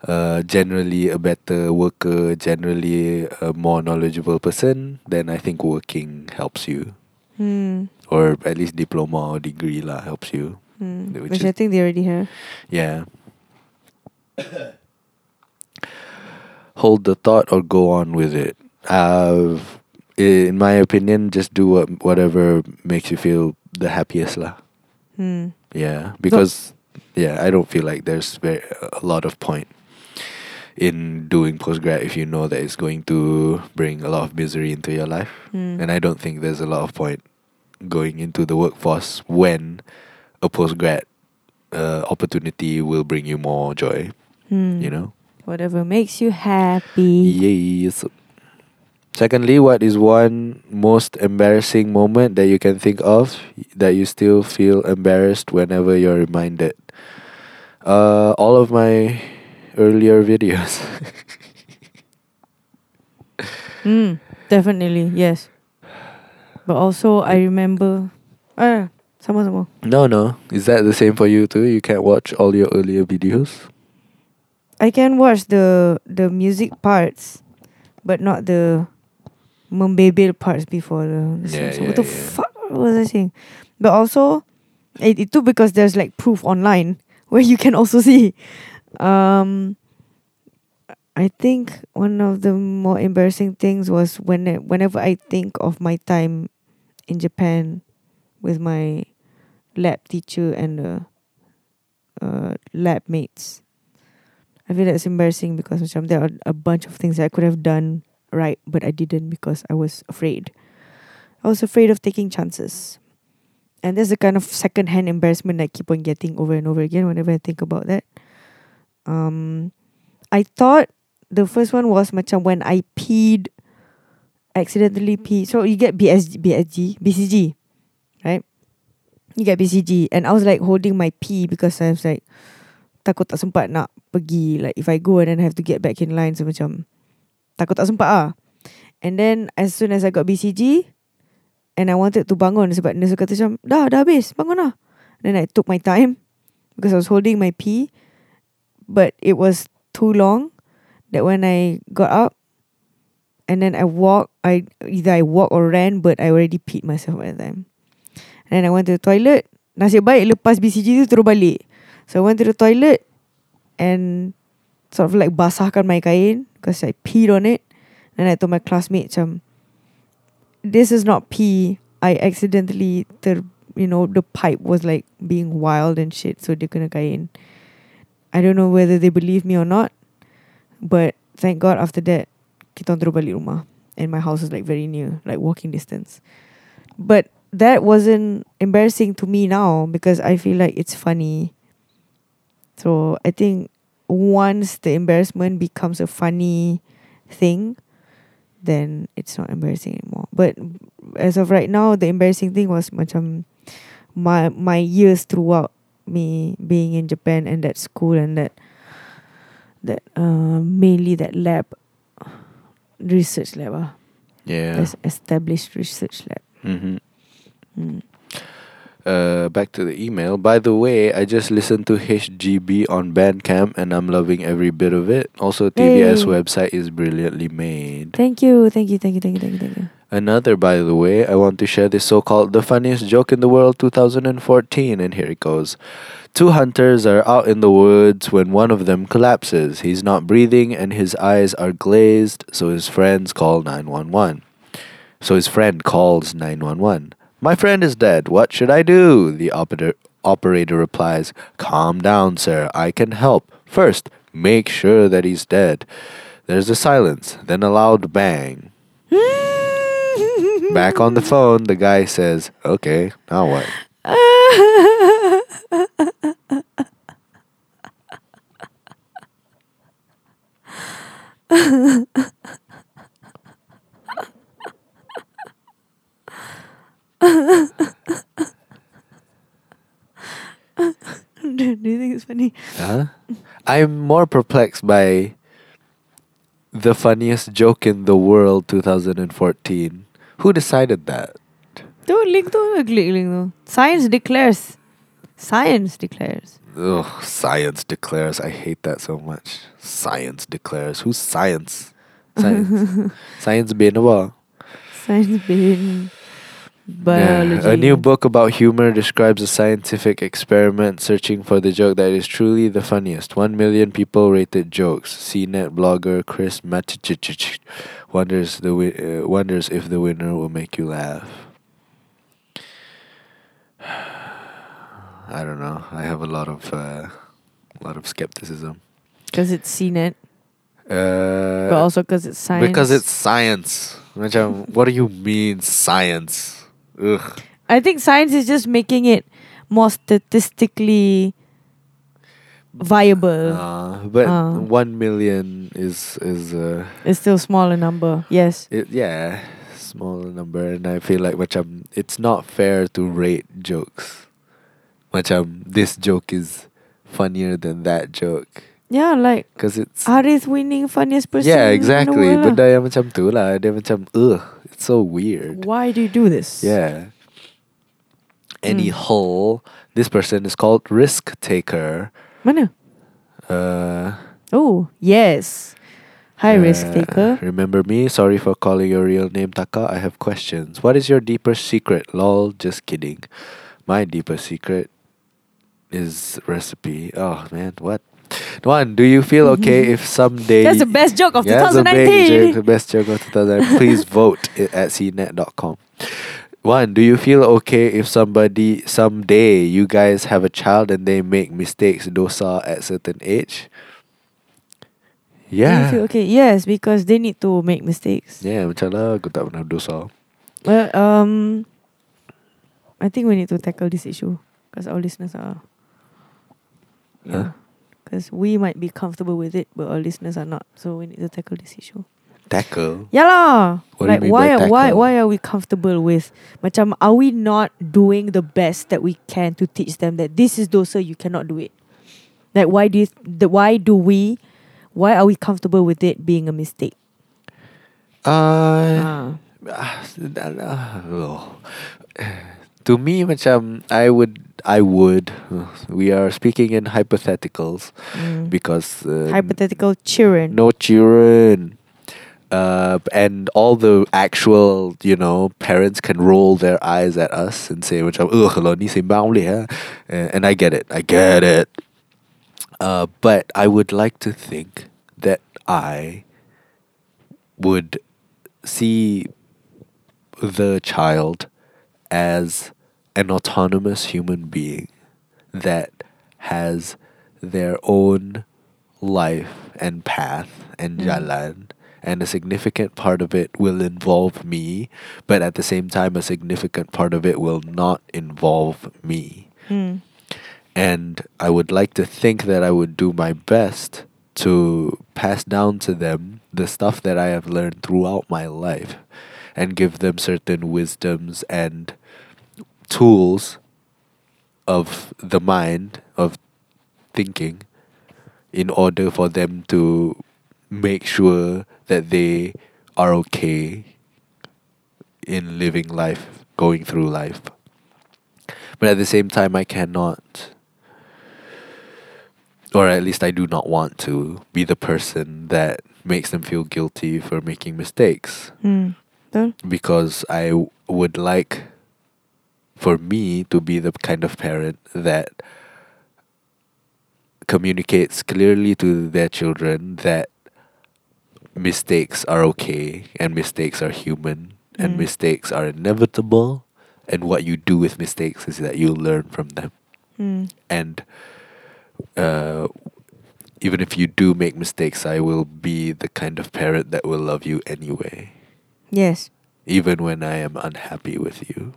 uh, generally a better worker, generally a more knowledgeable person, then I think working helps you, Hmm. or at least diploma or degree lah helps you. Hmm. Which Which, I think they already have. Yeah. Hold the thought or go on with it. Uh, in my opinion, just do what, whatever makes you feel the happiest lah. Hmm. Yeah, because yeah, I don't feel like there's very, a lot of point in doing postgrad if you know that it's going to bring a lot of misery into your life. Hmm. And I don't think there's a lot of point going into the workforce when a postgrad uh, opportunity will bring you more joy. Hmm. You know. Whatever makes you happy. Yes. Secondly, what is one most embarrassing moment that you can think of that you still feel embarrassed whenever you're reminded? Uh, all of my earlier videos. Hmm. Definitely, yes. But also, I remember. Ah, sama sama. no, no. Is that the same for you too? You can't watch all your earlier videos? I can watch the the music parts, but not the membebel parts before the. the Yeah. So yeah, what the yeah. fuck was I saying? But also, it, it too because there's like proof online where you can also see. Um, I think one of the more embarrassing things was when whenever I think of my time in Japan with my lab teacher and uh, uh, lab mates. I feel that's embarrassing because macam there are a bunch of things that I could have done right, but I didn't because I was afraid. I was afraid of taking chances. And there's the kind of second-hand embarrassment I keep on getting over and over again whenever I think about that. Um, I thought the first one was macam when I peed, accidentally peed. So you get BSG, BSG, BCG, right? You get BCG, and I was like holding my pee because I was like takut tak sempat nak pergi. Like if I go and then I have to get back in line, so macam takut tak sempat ah. And then as soon as I got BCG, and I wanted to bangun sebab nurse kata macam dah dah habis bangun lah. Then I took my time because I was holding my pee, but it was too long that when I got up and then I walk, I either I walk or ran, but I already peed myself by the time. And then I went to the toilet. Nasib baik lepas BCG tu terus balik. So I went to the toilet and sort of like basahkan my kain because I peed on it. And I told my classmate macam, this is not pee. I accidentally ter, you know, the pipe was like being wild and shit. So dia kena kain. I don't know whether they believe me or not. But thank God after that, kita terus balik rumah. And my house is like very near, like walking distance. But that wasn't embarrassing to me now because I feel like it's funny. So I think once the embarrassment becomes a funny thing, then it's not embarrassing anymore. But as of right now, the embarrassing thing was macam my my years throughout me being in Japan and that school and that that uh, mainly that lab research lab ah, Yeah. es- established research lab. Mm-hmm. Mm. Uh, back to the email. By the way, I just listened to HGB on Bandcamp and I'm loving every bit of it. Also, TVS Hey. website is brilliantly made. Thank you, thank you, thank you, thank you, thank you, thank you. Another, by the way, I want to share this so called The Funniest Joke in the World 2014, and here it goes. Two hunters are out in the woods when one of them collapses. He's not breathing and his eyes are glazed, so his friends call 911. So his friend calls 911. My friend is dead. What should I do? The operator, operator replies, Calm down, sir. I can help. First, make sure that he's dead. There's a silence, then a loud bang. Back on the phone, the guy says, Okay, now what? Do you think it's funny? Huh? I'm more perplexed by the funniest joke in the world 2014. Who decided that? Tu link tu klik link tu. Science declares. Science declares. Ugh, science declares. I hate that so much. Science declares. Who's science? Science. science being apa? Science being biology. Yeah. A new book about humor describes a scientific experiment searching for the joke that is truly the funniest. One million people rated jokes. CNET blogger Chris Matyszczyk wonders the wi- uh, wonders if the winner will make you laugh. I don't know. I have a lot of uh, a lot of skepticism. Because it's CNET, Uh, but also because it's science. because it's science. What do you mean science? Ugh. I think science is just making it more statistically viable. Uh, but Uh. one million is is uh, it's still smaller number. Yes. it, yeah smaller number, and I feel like macam it's not fair to rate jokes. Macam this joke is funnier than that joke Yeah, like because it's Arif winning funniest person. yeah in the exactly. world lah. Benda yang macam tu lah. Dia macam ugh, it's so weird. Why do you do this? Yeah. Any Mm. hole. This person is called risk taker. Mana? Uh, Oh, yes. High risk Uh, taker. Remember me? Sorry for calling your real name, Taka. I have questions. What is your deepest secret? Lol, just kidding. My deepest secret is recipe. Oh man, what? One, do you feel okay if someday That's the best joke of yeah, that's 2019. joke, the best joke of 2019. Please vote at cnet.com. One, do you feel okay if somebody someday you guys have a child and they make mistakes dosa at certain age? Do you Yeah. feel okay? Yes, because they need to make mistakes. Yeah, macam lah aku tak pernah dosa. Well, um, I think we need to tackle this issue because our listeners are. Huh? Because we might be comfortable with it, but our listeners are not. So we need to tackle this issue. Tackle. Yeah lah. What do you like why are, why why are we comfortable with macam are we not doing the best that we can to teach them that this is dosa you cannot do it. Like why do you, the why do we why are we comfortable with it being a mistake? Uh, Ah. ah, oh. To me macam I would I would we are speaking in hypotheticals Mm. because uh, Hypothetical children. no children uh, and all the actual you know parents can roll their eyes at us and say macam ugh lo ni sembang boleh ah." Uh, and I get it I get it uh, but I would like to think that I would see the child as an autonomous human being that has their own life and path and Mm. jalan and a significant part of it will involve me but at the same time a significant part of it will not involve me Mm. and I would like to think that I would do my best to pass down to them the stuff that I have learned throughout my life and give them certain wisdoms and tools of the mind of thinking in order for them to make sure that they are okay in living life, going through life. But at the same time, I cannot, or at least I do not want to, be the person that makes them feel guilty for making mistakes. Mm. Because I w- would like for me to be the kind of parent that communicates clearly to their children that mistakes are okay and mistakes are human and Mm. mistakes are inevitable and what you do with mistakes is that you learn from them Mm. and uh, even if you do make mistakes i will be the kind of parent that will love you anyway Yes. even when i am unhappy with you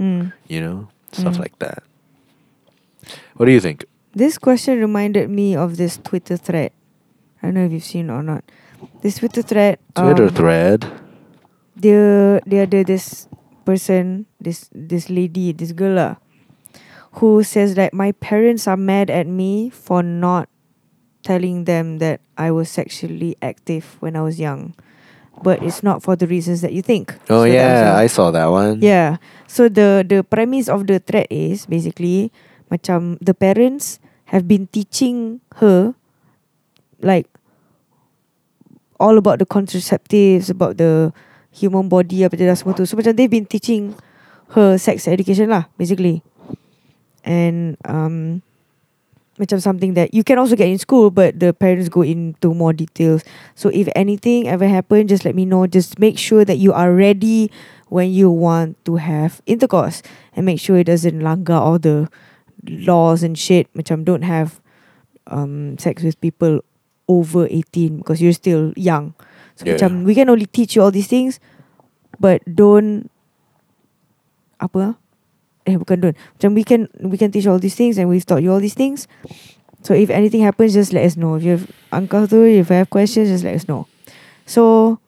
Mm. you know stuff Mm. like that what do you think This question reminded me of this Twitter thread. I don't know if you've seen it or not. This Twitter thread. twitter um, thread Dia dia ada this person, this this lady, this girl lah, who says that my parents are mad at me for not telling them that I was sexually active when I was young, but it's not for the reasons that you think. oh So yeah i saw that one Yeah. So the the premise of the thread is basically macam the parents have been teaching her like all about the contraceptives, about the human body apa dah semua tu. So macam they've been teaching her sex education lah basically. And um macam something that you can also get in school but the parents go into more details. So if anything ever happen just let me know. Just make sure that you are ready when you want to have intercourse and make sure it doesn't langgar all the laws and shit macam don't have um sex with people over 18 because you're still young. So Yeah. macam we can only teach you all these things but don't apa? Eh bukan don't. Macam we can we can teach all these things and we've taught you all these things. So if anything happens just let us know. If you have uncle tu if you have questions just let us know. So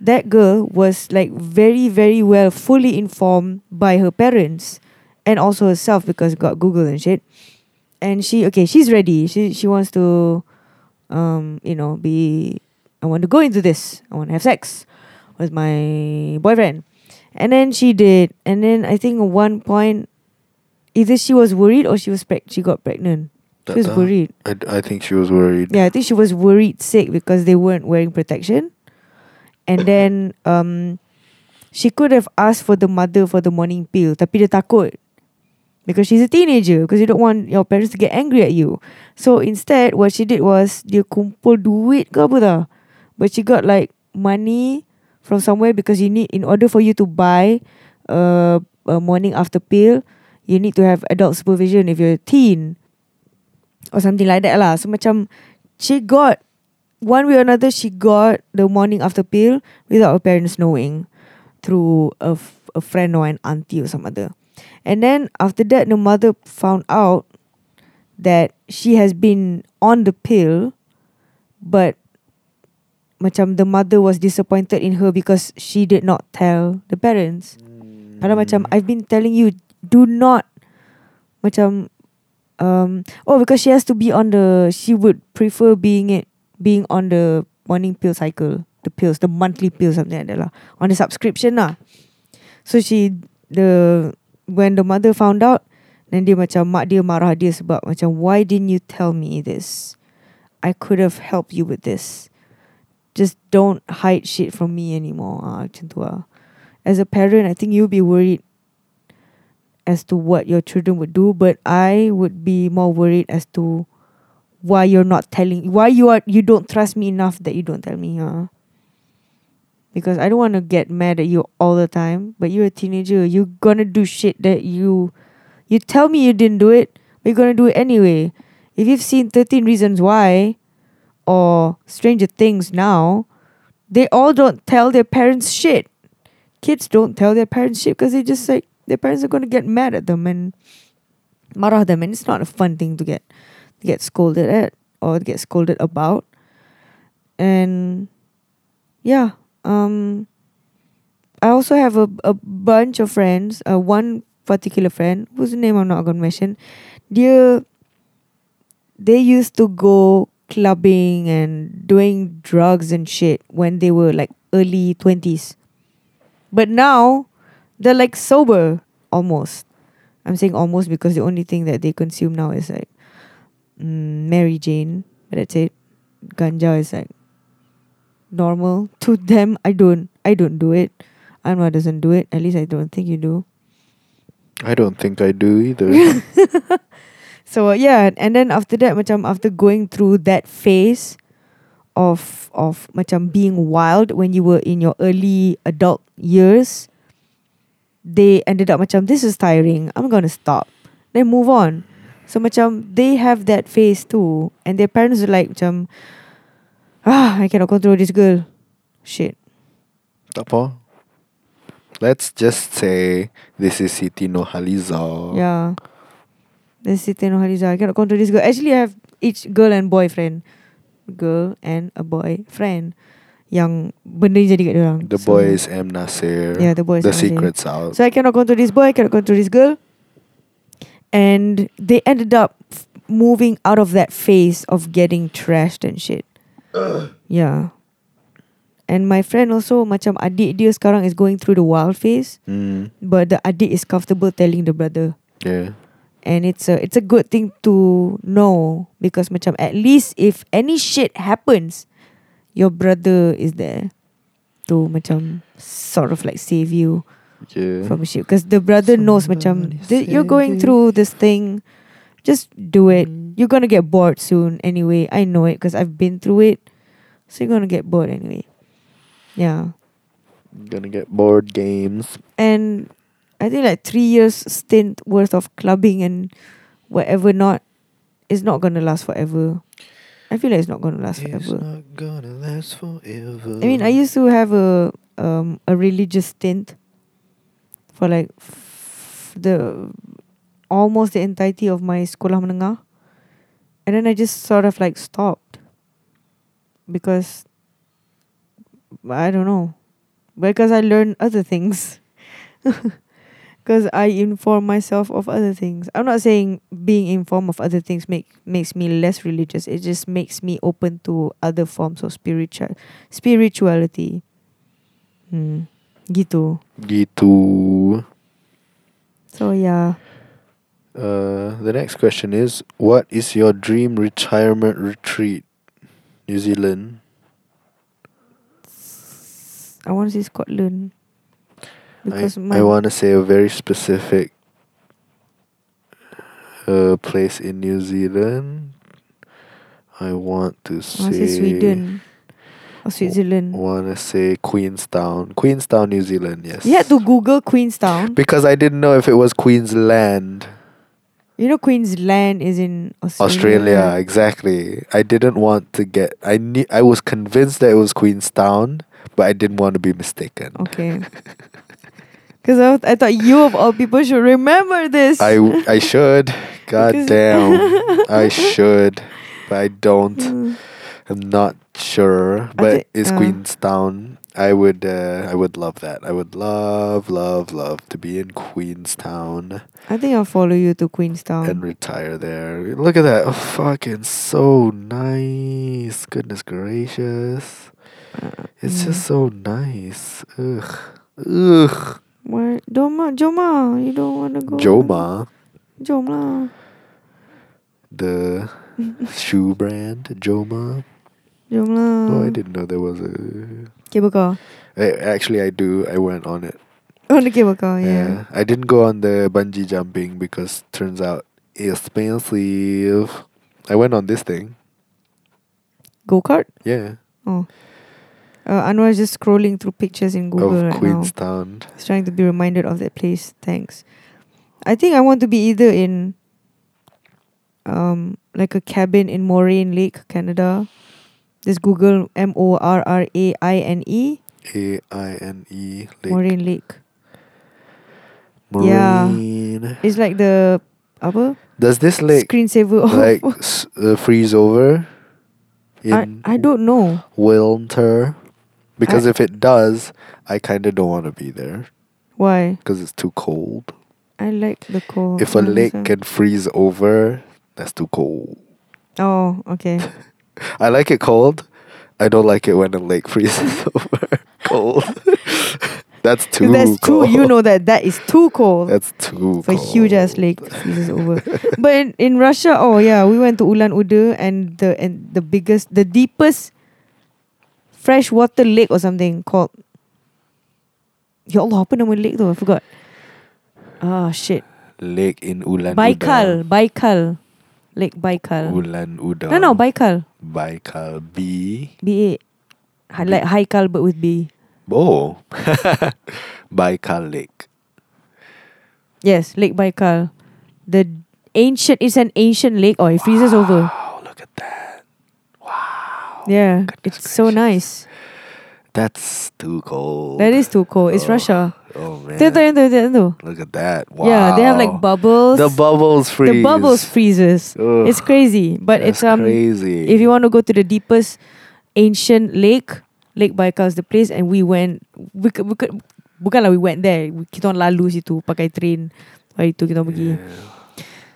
that girl was like very very well fully informed by her parents and also herself because got Google and shit. And she okay, she's ready. She she wants to um, you know, be I want to go into this. I want to have sex with my boyfriend. And then she did. And then I think at one point either she was worried or she was preg- she got pregnant. She was worried. I, I think she was worried Yeah, I think she was worried sick because they weren't wearing protection. And then um she could have asked for the mother for the morning pill, tapi dia takut. Because she's a teenager, because you don't want your parents to get angry at you. So instead, what she did was dia kumpul duit ke apa dah. But she got like money from somewhere because you need in order for you to buy a, a morning after pill, you need to have adult supervision if you're a teen or something like that lah. So macam she got one way or another she got the morning after pill without her parents knowing through a, a friend or an auntie or some other. And then after that the mother found out that she has been on the pill but macam the mother was disappointed in her because she did not tell the parents. Padahal macam I've been telling you do not macam um oh because she has to be on the she would prefer being it being on the morning pill cycle. the pills, the monthly pills, something like that lah, on the subscription lah. So she the when the mother found out, then dia macam mak dia marah dia sebab macam why didn't you tell me this? I could have helped you with this. Just don't hide shit from me anymore. Ah. As a parent, I think you'll be worried as to what your children would do, but I would be more worried as to why you're not telling why you are you don't trust me enough that you don't tell me, huh? Because I don't want to get mad at you all the time, but you're a teenager. You're gonna do shit that you you tell me you didn't do it, but you're gonna do it anyway. If you've seen 13 Reasons Why or Stranger Things now, they all don't tell their parents shit. Kids don't tell their parents shit because they just like their parents are gonna get mad at them and marah them, and it's not a fun thing to get to get scolded at or get scolded about. And yeah, um, I also have a a bunch of friends. Uh, one particular friend whose name I'm not gonna mention. Dia, they used to go clubbing and doing drugs and shit when they were like early twenties, but now they're like sober almost. I'm saying almost because the only thing that they consume now is like mm, Mary Jane. But that's it. Ganja is like normal to them. I don't. I don't do it. Anwar doesn't do it. At least I don't think you do. I don't think I do either. So yeah, and then after that, macam after going through that phase of of macam being wild when you were in your early adult years, they ended up macam this is tiring. I'm gonna stop. Then move on. So macam they have that phase too, and their parents are like macam, ah, I cannot control this girl. Shit. Tak apa. Let's just say this is Siti Nurhaliza. Yeah. Then Siti Nurhaliza, I cannot control this girl. Actually, I have each girl and boyfriend. Girl and a boyfriend. Yang benda ni jadi kat orang. The boy is M. Nasir. Yeah, the boy is The M. Secret's out. So I cannot control this boy, I cannot control this girl. And they ended up f- moving out of that phase of getting trashed and shit. yeah. And my friend also macam adik dia sekarang is going through the wild phase, Mm, but the adik is comfortable telling the brother. yeah. And it's a it's a good thing to know because macam at least if any shit happens your brother is there to macam sort of like save you Yeah. from shit. Because the brother knows macam "Th- you're going through this thing just do it. You're gonna get bored soon anyway. I know it because I've been through it. So you're gonna get bored anyway. Yeah. Gonna get bored games. and I think like three years stint worth of clubbing and whatever not is not gonna last forever. I feel like it's not gonna last It's forever. not gonna last forever. I mean, I used to have a um a religious stint for like f- the almost the entirety of my sekolah menengah, and then I just sort of like stopped because I don't know because I learned other things. Because I inform myself of other things. I'm not saying being informed of other things make makes me less religious. It just makes me open to other forms of spiritual spirituality. Hmm. Gitu. Gitu. So yeah. Uh, the next question is What is your dream retirement retreat? New Zealand. I want to say Scotland. Because I, my I want to say a very specific uh, place in New Zealand. I want to say. say Sweden or Switzerland. Want to say Queenstown. Queenstown, New Zealand, yes. You had to Google Queenstown. Because I didn't know if it was Queensland. You know Queensland is in Australia. Australia, exactly. I didn't want to get. I knew. I was convinced that it was Queenstown, but I didn't want to be mistaken. Okay. Because I, I thought you of all people should remember this. I I should. God damn. I should, but I don't. Mm. I'm not sure, but thi- it's uh. Queenstown. I would. Uh, I would love that. I would love, love, love to be in Queenstown I think I'll follow you to Queenstown. and retire there. Look at that! Oh, fucking so nice. Goodness gracious. It's Mm. just so nice. Ugh. Ugh. What? Joma, Joma, you don't want to go? Joma, Jom lah. the shoe brand, Joma. Jom lah. Oh, I didn't know there was a. Cable car. Actually, I do. I went on it. On the cable car, yeah. Yeah. I didn't go on the bungee jumping because turns out it's expensive. I went on this thing. Go kart? Yeah. Oh. Uh, Anwar is just scrolling through pictures in Google of right now. Queenstown. He's trying to be reminded of that place. Thanks. I think I want to be either in um like a cabin in Moraine Lake, Canada. Just Google M O R R A I N E A I N E Lake. Moraine Lake. Yeah. It's like the apa Does this lake screensaver like s- uh, freeze over I, in I don't know. winter? Because I- if it does, I kind of don't want to be there Why? because it's too cold. I like the cold. if a lake understand. can freeze over, that's too cold. Oh, okay. I like it cold. I don't like it when a lake freezes over cold. that's too cold. That's cold. You know that that is too cold. That's too for cold. huge ass lake freezes over. but in, in Russia, oh yeah, we went to Ulan Ude and the and the biggest, the deepest freshwater lake or something called. Ya Allah, apa nama lake tu? I forgot. Ah shit. Lake in Ulan Baikal, Uda. Baikal, Lake Baikal. Ulan Uda. No, no, Baikal. Baikal B. B. Hi- Like Haikal but with B. Oh. Baikal Lake. Yes, Lake Baikal. The ancient, it's an ancient lake. Oh, it freezes over. Wow, that. Yeah, Goodness it's so nice. That's too cold. That is too cold. It's Oh, Russia. Oh man. Look at that. Wow. Yeah, they have like bubbles. The bubbles freeze. The bubbles freezes. Ugh, It's crazy, but that's it's um. crazy. If you want to go to the deepest ancient lake, Lake Baikal is the place, and we went. We, could- we, could- bukanlah we went there. We- Kita lalu situ pakai train. Hari tu kita pergi. yeah.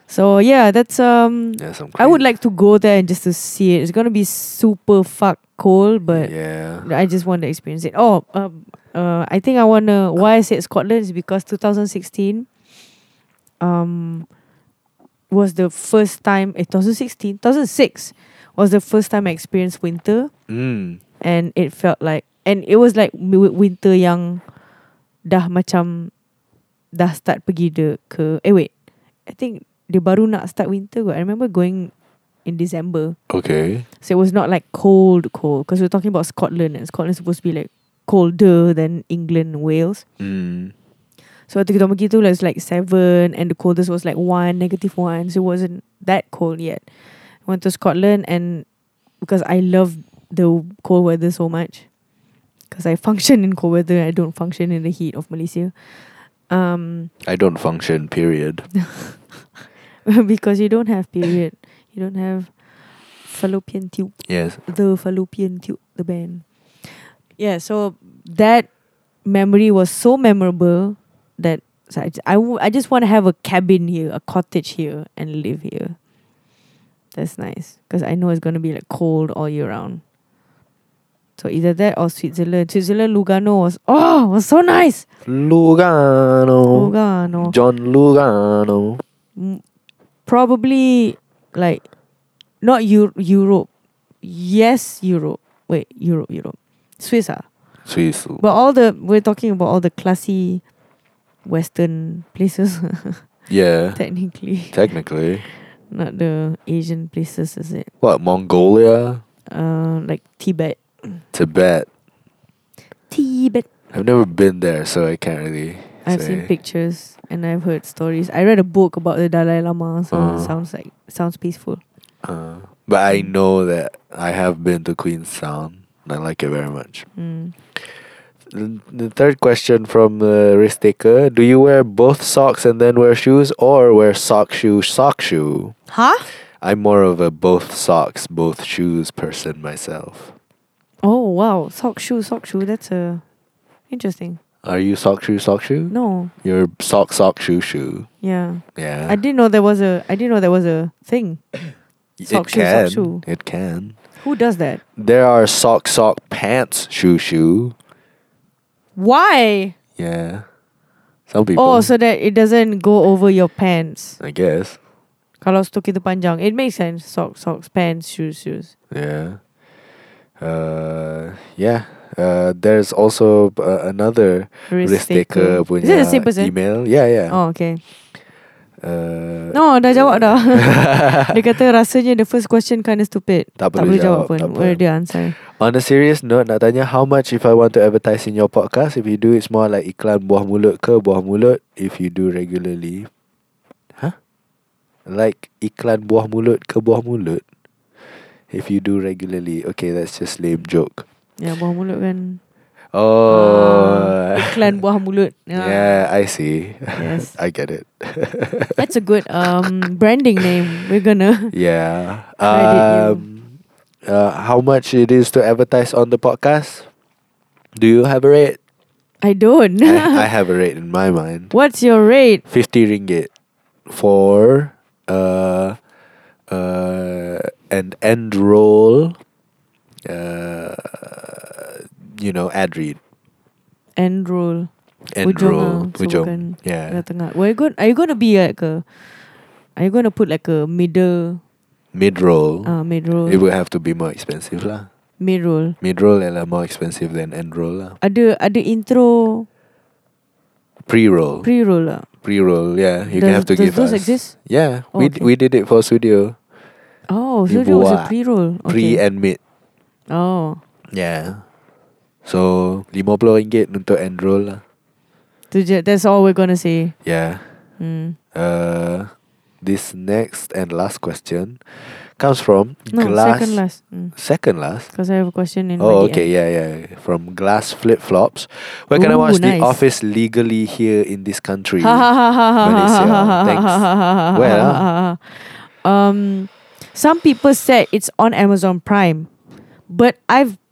So yeah, that's um. Yeah, I would like to go there and just to see it. It's gonna be super fuck cold, but yeah. I just want to experience it. Oh, um, uh, I think I wanna. Why I said Scotland is because 2016, um, was the first time. Eh, 2016, 2006 was the first time I experienced winter, Mm. and it felt like, and it was like winter yang dah macam dah start pergi de ke. Eh wait, I think dia baru nak start winter. kot. I remember going in December. Okay. So it was not like cold, cold. Because we're talking about Scotland, and Scotland's supposed to be like colder than England and Wales. Mm. So waktu kita pergi tu, it was like seven, and the coldest was like one, negative one. So it wasn't that cold yet. I went to Scotland, and because I love the cold weather so much, because I function in cold weather, I don't function in the heat of Malaysia. Um, I don't function. Period. because you don't have period, you don't have fallopian tube. Yes. the fallopian tube, the band. Yeah, so that memory was so memorable that so I, I, w- I just want to have a cabin here, a cottage here, and live here. That's nice because I know it's gonna be like cold all year round. So either that or Switzerland. Switzerland Lugano was oh was so nice. Lugano. Lugano, John Lugano. Probably like not Eu- Europe. Yes, Europe. Wait, Europe, Europe. Swiss ah. Swiss. But all the we're talking about all the classy Western places, Yeah. technically, Technically. not the Asian places, is it? What? Mongolia? Uh, like Tibet. Tibet. Tibet. I've never been there, so I can't really. I've say. seen pictures and I've heard stories. I read a book about the Dalai Lama, so Uh. it sounds like sounds peaceful. Uh, but I know that I have been to Queenstown. I like it very much. Mm. The third question from the risk taker: Do you wear both socks and then wear shoes, or wear sock shoe sock shoe? Huh? I'm more of a both socks, both shoes person myself. Oh wow, sock shoe, sock shoe. That's a interesting. Are you sock shoe sock shoe? No, You're sock sock shoe shoe. yeah. Yeah. I didn't know there was a. I didn't know there was a thing. it sock shoe, sock shoe. It can. Who does that? There are sock sock pants shoe shoe. Why? Yeah. Some people. Oh, so that it doesn't go over your pants. I guess. Kalau stok kita panjang, it makes sense. Socks, socks, pants, shoes, shoes. Yeah. Uh, yeah. Uh, there's also uh, another risk taker punya Is it the same person? email. Yeah, yeah. Oh, okay. Uh, No, dah jawab dah. dia kata rasanya the first question kind of stupid. Tak tak perlu jawab, jawab, pun. tak. Boleh dia answer. On a serious note, nak tanya how much if I want to advertise in your podcast? If you do, it's more like iklan buah mulut ke buah mulut. If you do regularly, huh? Like iklan buah mulut ke buah mulut. If you do regularly, okay, that's just lame joke. Ya, buah mulut kan. Oh, Ah, iklan buah mulut. Ya. yeah, I see. Yes. I get it. That's a good um branding name. We're gonna. Yeah. Um, uh, how much it is to advertise on the podcast? Do you have a rate? I don't. I, I have a rate in my mind. What's your rate? 50 ringgit for uh uh an end roll uh you know ad read End roll. end Hujung roll ah, so bukan yeah Tengah tengah. Were you going? Are you gonna be like a? Are you gonna put like a middle? mid roll Uh, mid roll. it will have to be more expensive lah Mid roll. mid roll ialah more expensive than end roll lah Ada ada intro pre roll pre roll lah. pre roll yeah you does, have to does give those us exist? yeah Oh, we okay. we did it for studio Oh, there was a pre roll. pre and mid Oh, yeah so RM50 untuk end roll lah tu je. That's all we're gonna say. yeah Hmm. Uh, this next and last question comes from No, glass. second last. Mm. Second last. Because I have a question in Oh, okay, DM. yeah, yeah. From Glass Flip Flops. Where can I Ooh, watch nice. The Office legally here in this country? Malaysia. Thanks. ha ha ha ha Where, ah? Um, some people said it's on Amazon Prime, but I've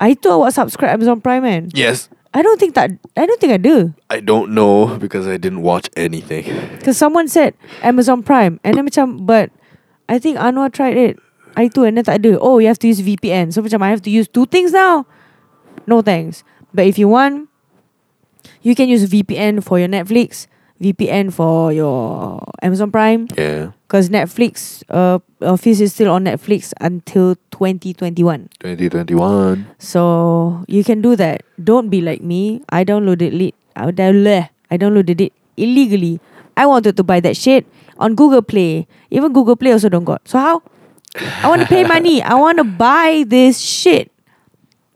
I tu awak subscribe Amazon Prime kan? Yes. I don't think that I don't think I do. I don't know because I didn't watch anything. Because someone said Amazon Prime and then macam but I think Anwar tried it. I tu and then tak ada. Oh, you have to use VPN. So macam I have to use two things now. No thanks. But if you want, you can use VPN for your Netflix, VPN for your Amazon Prime. Yeah. Because Netflix, uh, Office is still on Netflix until 2021. 2021. So you can do that. Don't be like me. I downloaded it. I downloaded I downloaded it illegally. I wanted to buy that shit on Google Play. Even Google Play also don't got. So how? I want to pay money. I want to buy this shit.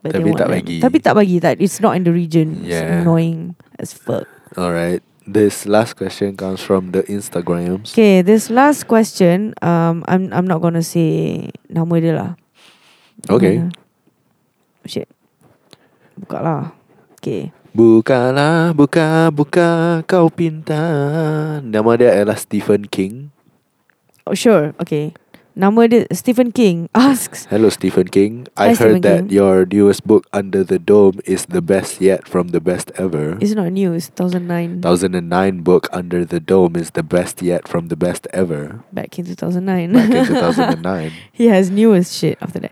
But Tapi tak bagi. Tapi tak bagi. That it's not in the region. It's Yeah. annoying as fuck. All right. This last question comes from the Instagrams. Okay, this last question. Um, I'm I'm not gonna say nama dia lah. Okay. Mana? Shit. Buka lah. Okay. Bukalah, buka, buka, kau pinta. Nama dia adalah Stephen King. Oh, sure. Okay. Nama dia Stephen King asks. Hello, Stephen King. Hi, I heard Stephen that King. your newest book, Under the Dome, is the best yet from the best ever. It's not new. It's 2009. 2009 book, Under the Dome, is the best yet from the best ever. Back in 2009. Back in 2009. he has newest shit after that.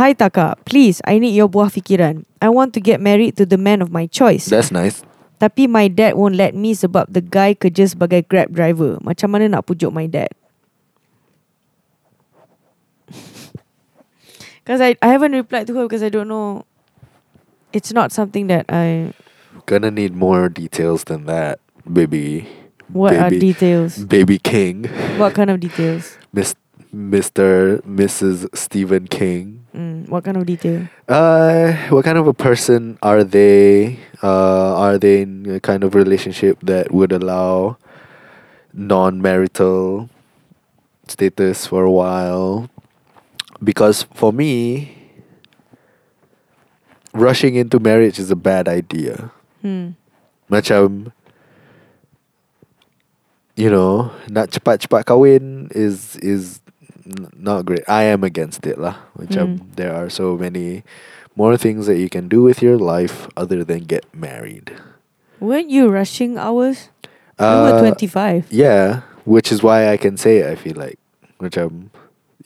Hi Taka, please, I need your buah fikiran. I want to get married to the man of my choice. That's nice. Tapi my dad won't let me sebab the guy kerja sebagai grab driver. Macam mana nak pujuk my dad? Because I, I haven't replied to her because I don't know. It's not something that I. Gonna need more details than that, baby. What are details? Baby King. What kind of details? Miss, Mr. Mrs. Stephen King. Mm, what kind of detail? Uh, what kind of a person are they? Uh, are they in a kind of relationship that would allow non-marital status for a while? Because for me, rushing into marriage is a bad idea. Hmm. Macam, you know, nak cepat-cepat kahwin is is not great. I am against it lah. Macam Mm. there are so many more things that you can do with your life other than get married. Weren't you rushing hours? you Uh, were 25. Yeah, which is why I can say it, I feel like. Macam,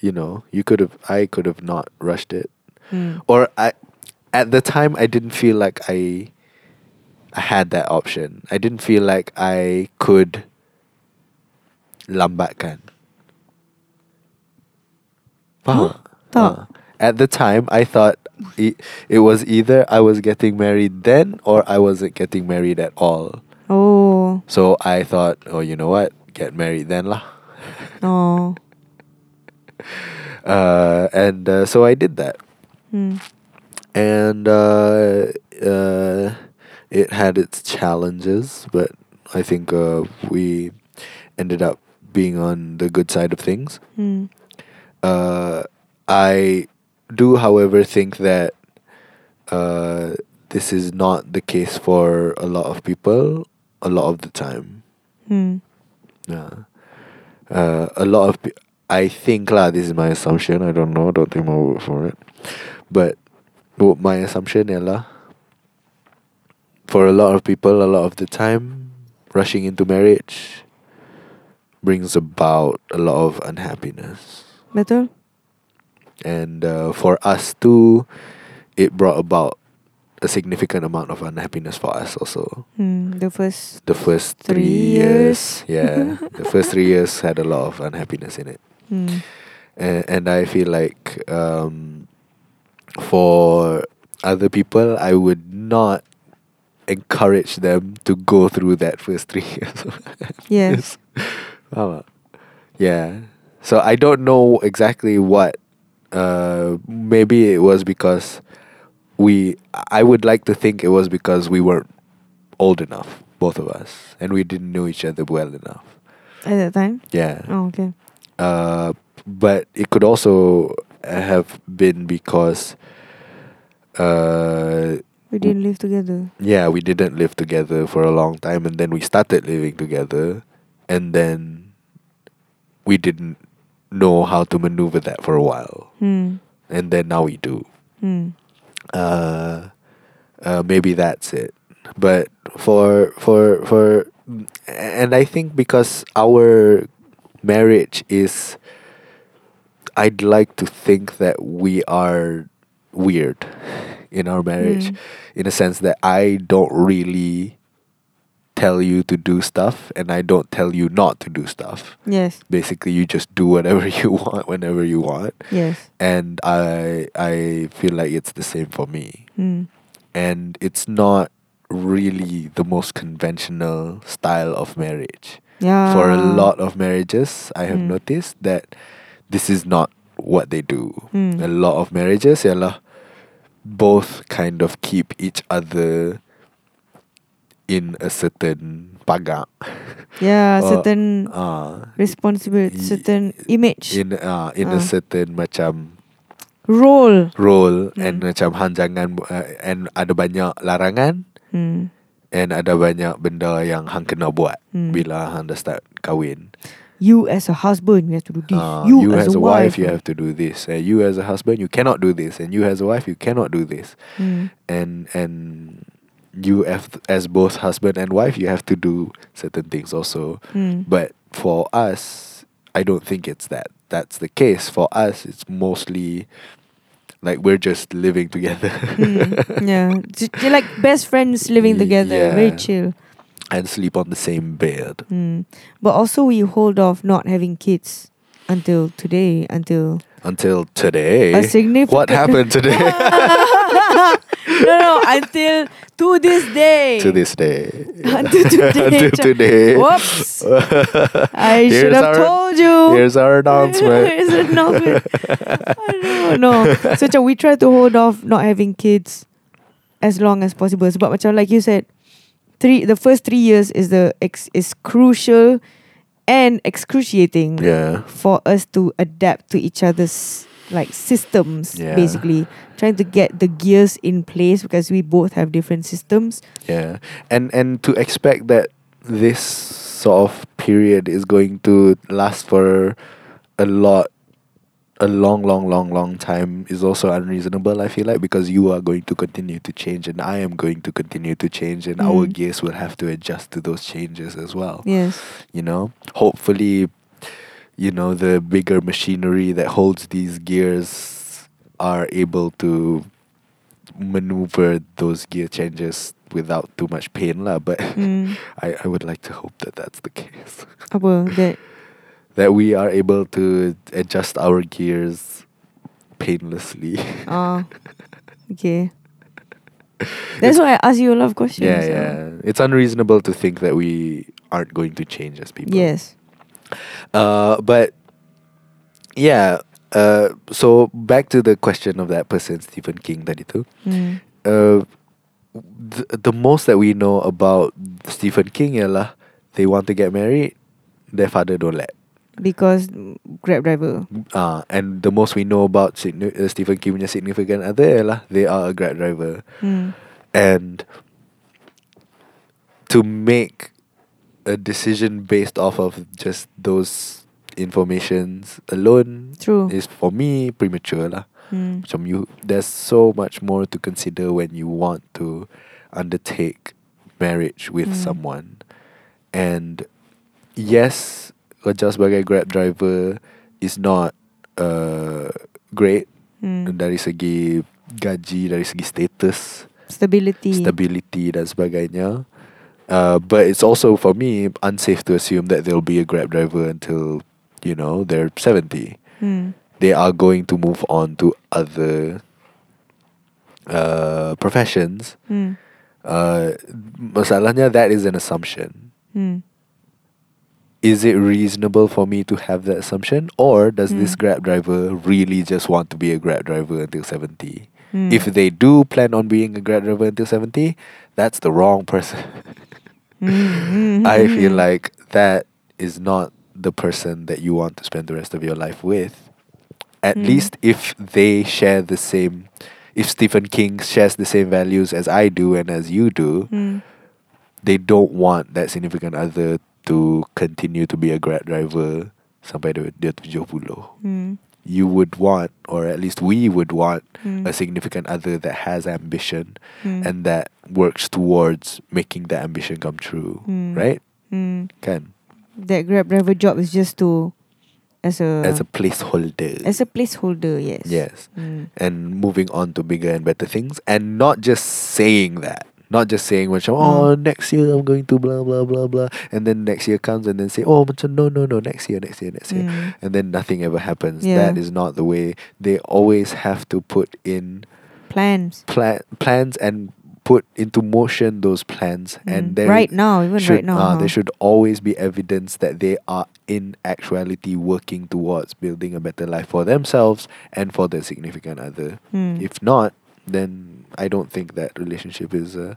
you know, you could have, I could have not rushed it, Mm. or I, at the time, I didn't feel like I, I had that option. I didn't feel like I could lambatkan. Faham? Huh? Ah. At the time, I thought it, it was either I was getting married then or I wasn't getting married at all. Oh. So I thought, oh, you know what? Get married then lah. Oh. Uh, and uh, so I did that. Mm. And uh, uh, it had its challenges, but I think uh, we ended up being on the good side of things. Mm. Uh, I do, however, think that uh, this is not the case for a lot of people a lot of the time. Mm. Yeah. Uh, a lot of pe- I think lah. This is my assumption. I don't know. Don't take my word for it. But my assumption ialah for a lot of people, a lot of the time, rushing into marriage brings about a lot of unhappiness. Betul? And uh, for us too, it brought about a significant amount of unhappiness for us also. Mm. The first. The first three, Three years, years. yeah, the first three years had a lot of unhappiness in it, Mm. and, and I feel like um, for other people, I would not encourage them to go through that first three years. Yes. Yeah. So I don't know exactly what. Uh, maybe it was because we. I would like to think it was because we weren't old enough, both of us, and we didn't know each other well enough. At that time? Yeah. Oh, okay. Uh, but it could also have been because. Uh, We didn't live together. yeah, we didn't live together for a long time, and then we started living together, and then we didn't know how to maneuver that for a while, Mm. and then now we do. Mm. Uh, uh, maybe that's it. But for for for, and I think because our marriage is, I'd like to think that we are weird in our marriage, Mm. in a sense that I don't really tell you to do stuff, and I don't tell you not to do stuff. Yes. Basically, you just do whatever you want whenever you want Yes. and I I feel like it's the same for me. Mm. And it's not really the most conventional style of marriage. Yeah. For a lot of marriages, I have Mm. noticed that this is not what they do. Mm. A lot of marriages ialah both kind of keep each other in a certain pagak. Yeah, Or, certain uh, responsibility, certain image, in uh, in a Ah. certain macam role. role and Hmm. macam hang jangan bu- uh, and ada banyak larangan Mm. And ada banyak benda yang hang kena buat Hmm. bila hang dah start kahwin. You as a husband, you have to do this. Uh, you, as, as, a wife, wife, you have to do this. And you as a husband, you cannot do this. And you as a wife, you cannot do this. Mm. And and you have as both husband and wife, you have to do certain things also. Mm. But for us, I don't think it's that. That's the case. For us, it's mostly like we're just living together. Mm. yeah, you're like best friends living together. Very chill. and sleep on the same bed. Mm. But also, we hold off not having kids until today. Until Until today. a significant. What happened today? no, no, until to this day. to this day. Until today. Until today. Whoops. I should have our- told you. Here's our announcement. Here's an announcement. I don't know. So macam we try to hold off not having kids as long as possible. Sebab macam like you said, three the first three years is the ex, is crucial and excruciating yeah. for us to adapt to each other's like systems Yeah. basically trying to get the gears in place because we both have different systems Yeah. And and to expect that this sort of period is going to last for a lot a long, long, long, long time is also unreasonable, I feel like, because you are going to continue to change and I am going to continue to change and our Mm. gears will have to adjust to those changes as well. yes You know? Hopefully you know the bigger machinery that holds these gears are able to maneuver those gear changes without too much pain lah. But Mm. I, I would like to hope that that's the case. Apa that that we are able to adjust our gears painlessly. ah okay. That's why I ask you a lot of questions. yeah, so. yeah. It's unreasonable to think that we aren't going to change as people. Yes. Uh, but yeah. Uh, so back to the question of that person, Stephen King, tadi tu. Mm. Uh, the, the most that we know about Stephen King ialah they want to get married, their father don't let. Because Grab driver. Uh, and the most we know about signi- uh, Stephen King punya significant other ialah they are a grab driver. Mm. And to make a decision based off of just those informations alone True. is for me premature lah. Mm. Macam you, there's so much more to consider when you want to undertake marriage with Mm. someone. And yes, kerja sebagai grab driver is not uh, great Mm. dari segi gaji, dari segi status, Stability. stability dan sebagainya. Uh, but it's also for me unsafe to assume that they'll be a grab driver until you know they're 70 Mm. they are going to move on to other uh, professions. Mm. Uh, masalahnya that is an assumption. Mm. Is it reasonable for me to have that assumption, or does this Mm. grab driver really just want to be a grab driver until seventy? Mm. If they do plan on being a grab driver until seventy, that's the wrong person. Mm, mm, I feel like that is not the person that you want to spend the rest of your life with. At Mm. least if they share the same, if Stephen King shares the same values as I do and as you do, Mm. they don't want that significant other to continue to be a grab driver sampai dia, dia 70. Mm. You would want, or at least we would want, Mm. a significant other that has ambition Mm. and that works towards making that ambition come true. Mm. Right? Mm. Kan? That Grab driver job is just to as a as a placeholder. as a placeholder. Yes. yes. Mm. And moving on to bigger and better things. And not just saying that. Not just saying macam, oh, Mm. next year I'm going to blah, blah, blah, blah. And then next year comes and then say, oh, macam, no, no, no, next year, next year, next year. Mm. And then nothing ever happens. Yeah. That is not the way. They always have to put in Plans. pla- plans and put into motion those plans. And Mm. there right now, even should, right now. uh, huh? there should always be evidence that they are in actuality working towards building a better life for themselves and for their significant other. Mm. If not, then I don't think that relationship is uh,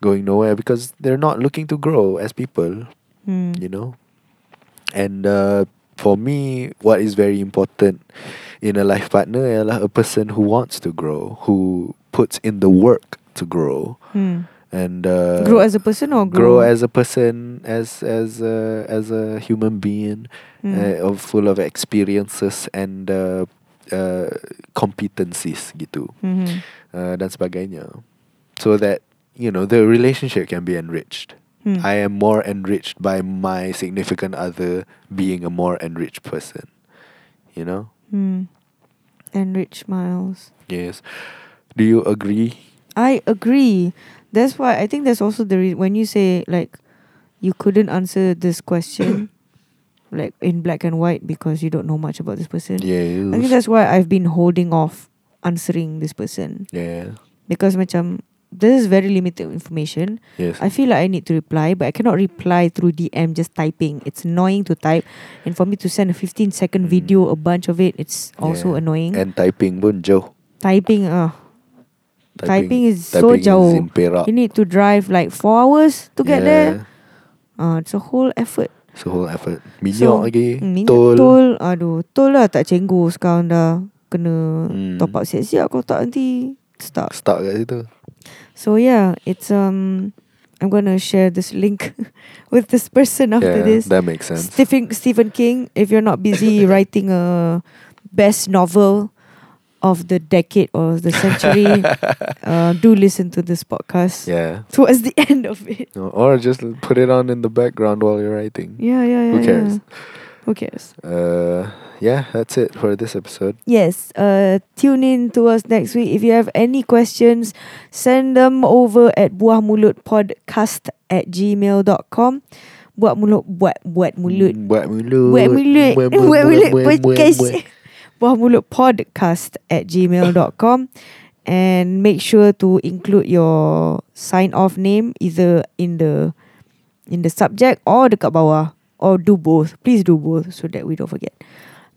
going nowhere because they're not looking to grow as people, Mm. you know. And uh, for me, what is very important in a life partner ialah a person who wants to grow, who puts in the work to grow, Mm. and uh, grow as a person or grow grow, as a person, as as a, as a human being, Mm. uh, full of experiences and uh, uh, competencies gitu, Mhm. Uh, dan sebagainya, so that you know the relationship can be enriched. Mm. I am more enriched by my significant other being a more enriched person. You know. Mm. Enrich Miles. Yes. Do you agree? I agree. That's why I think that's also the re- when you say like you couldn't answer this question like in black and white because you don't know much about this person. Yeah, I think that's why I've been holding off answering this person yeah. because macam this is very limited information. Yes. I feel like I need to reply, but I cannot reply through DM just typing. It's annoying to type, and for me to send a 15 second Mm. video, a bunch of it, it's also Yeah. annoying. And typing pun jauh. typing, uh, typing, is so typing jauh. Is. You need to drive like four hours to get there. Uh, it's a whole effort. It's a whole effort. Minyak So, lagi. Mm, minyak tol. tol. Aduh, tol lah tak cenggu sekarang dah. Kena Hmm. top up siap-siap kalau tak nanti stuck. Stuck kat situ. So yeah, it's um I'm gonna share this link with this person after yeah, this. that makes sense. Stephen Stephen King, if you're not busy writing a best novel of the decade or the century, uh, do listen to this podcast yeah. towards the end of it. Or just put it on in the background while you're writing. Yeah, yeah, yeah. Who cares? yeah. Who cares? Uh, yeah, that's it for this episode. Yes. Uh, tune in to us next week. If you have any questions, send them over at buah mulut podcast at gmail.com. Buat mulut buat buat mulut. Buat mulut. Buat mulut. Buat Buat mulut buat, buat, podcast. buat. Buah mulut podcast at gmail.com. And make sure to include your sign off name either in the in the subject or dekat bawah. Or do both. Please do both so that we don't forget.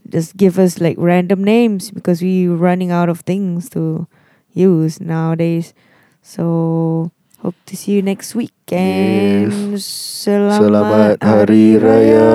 Just give us like random names because we're running out of things to use nowadays. So hope to see you next week and Yes. selamat, Selamat Hari Raya.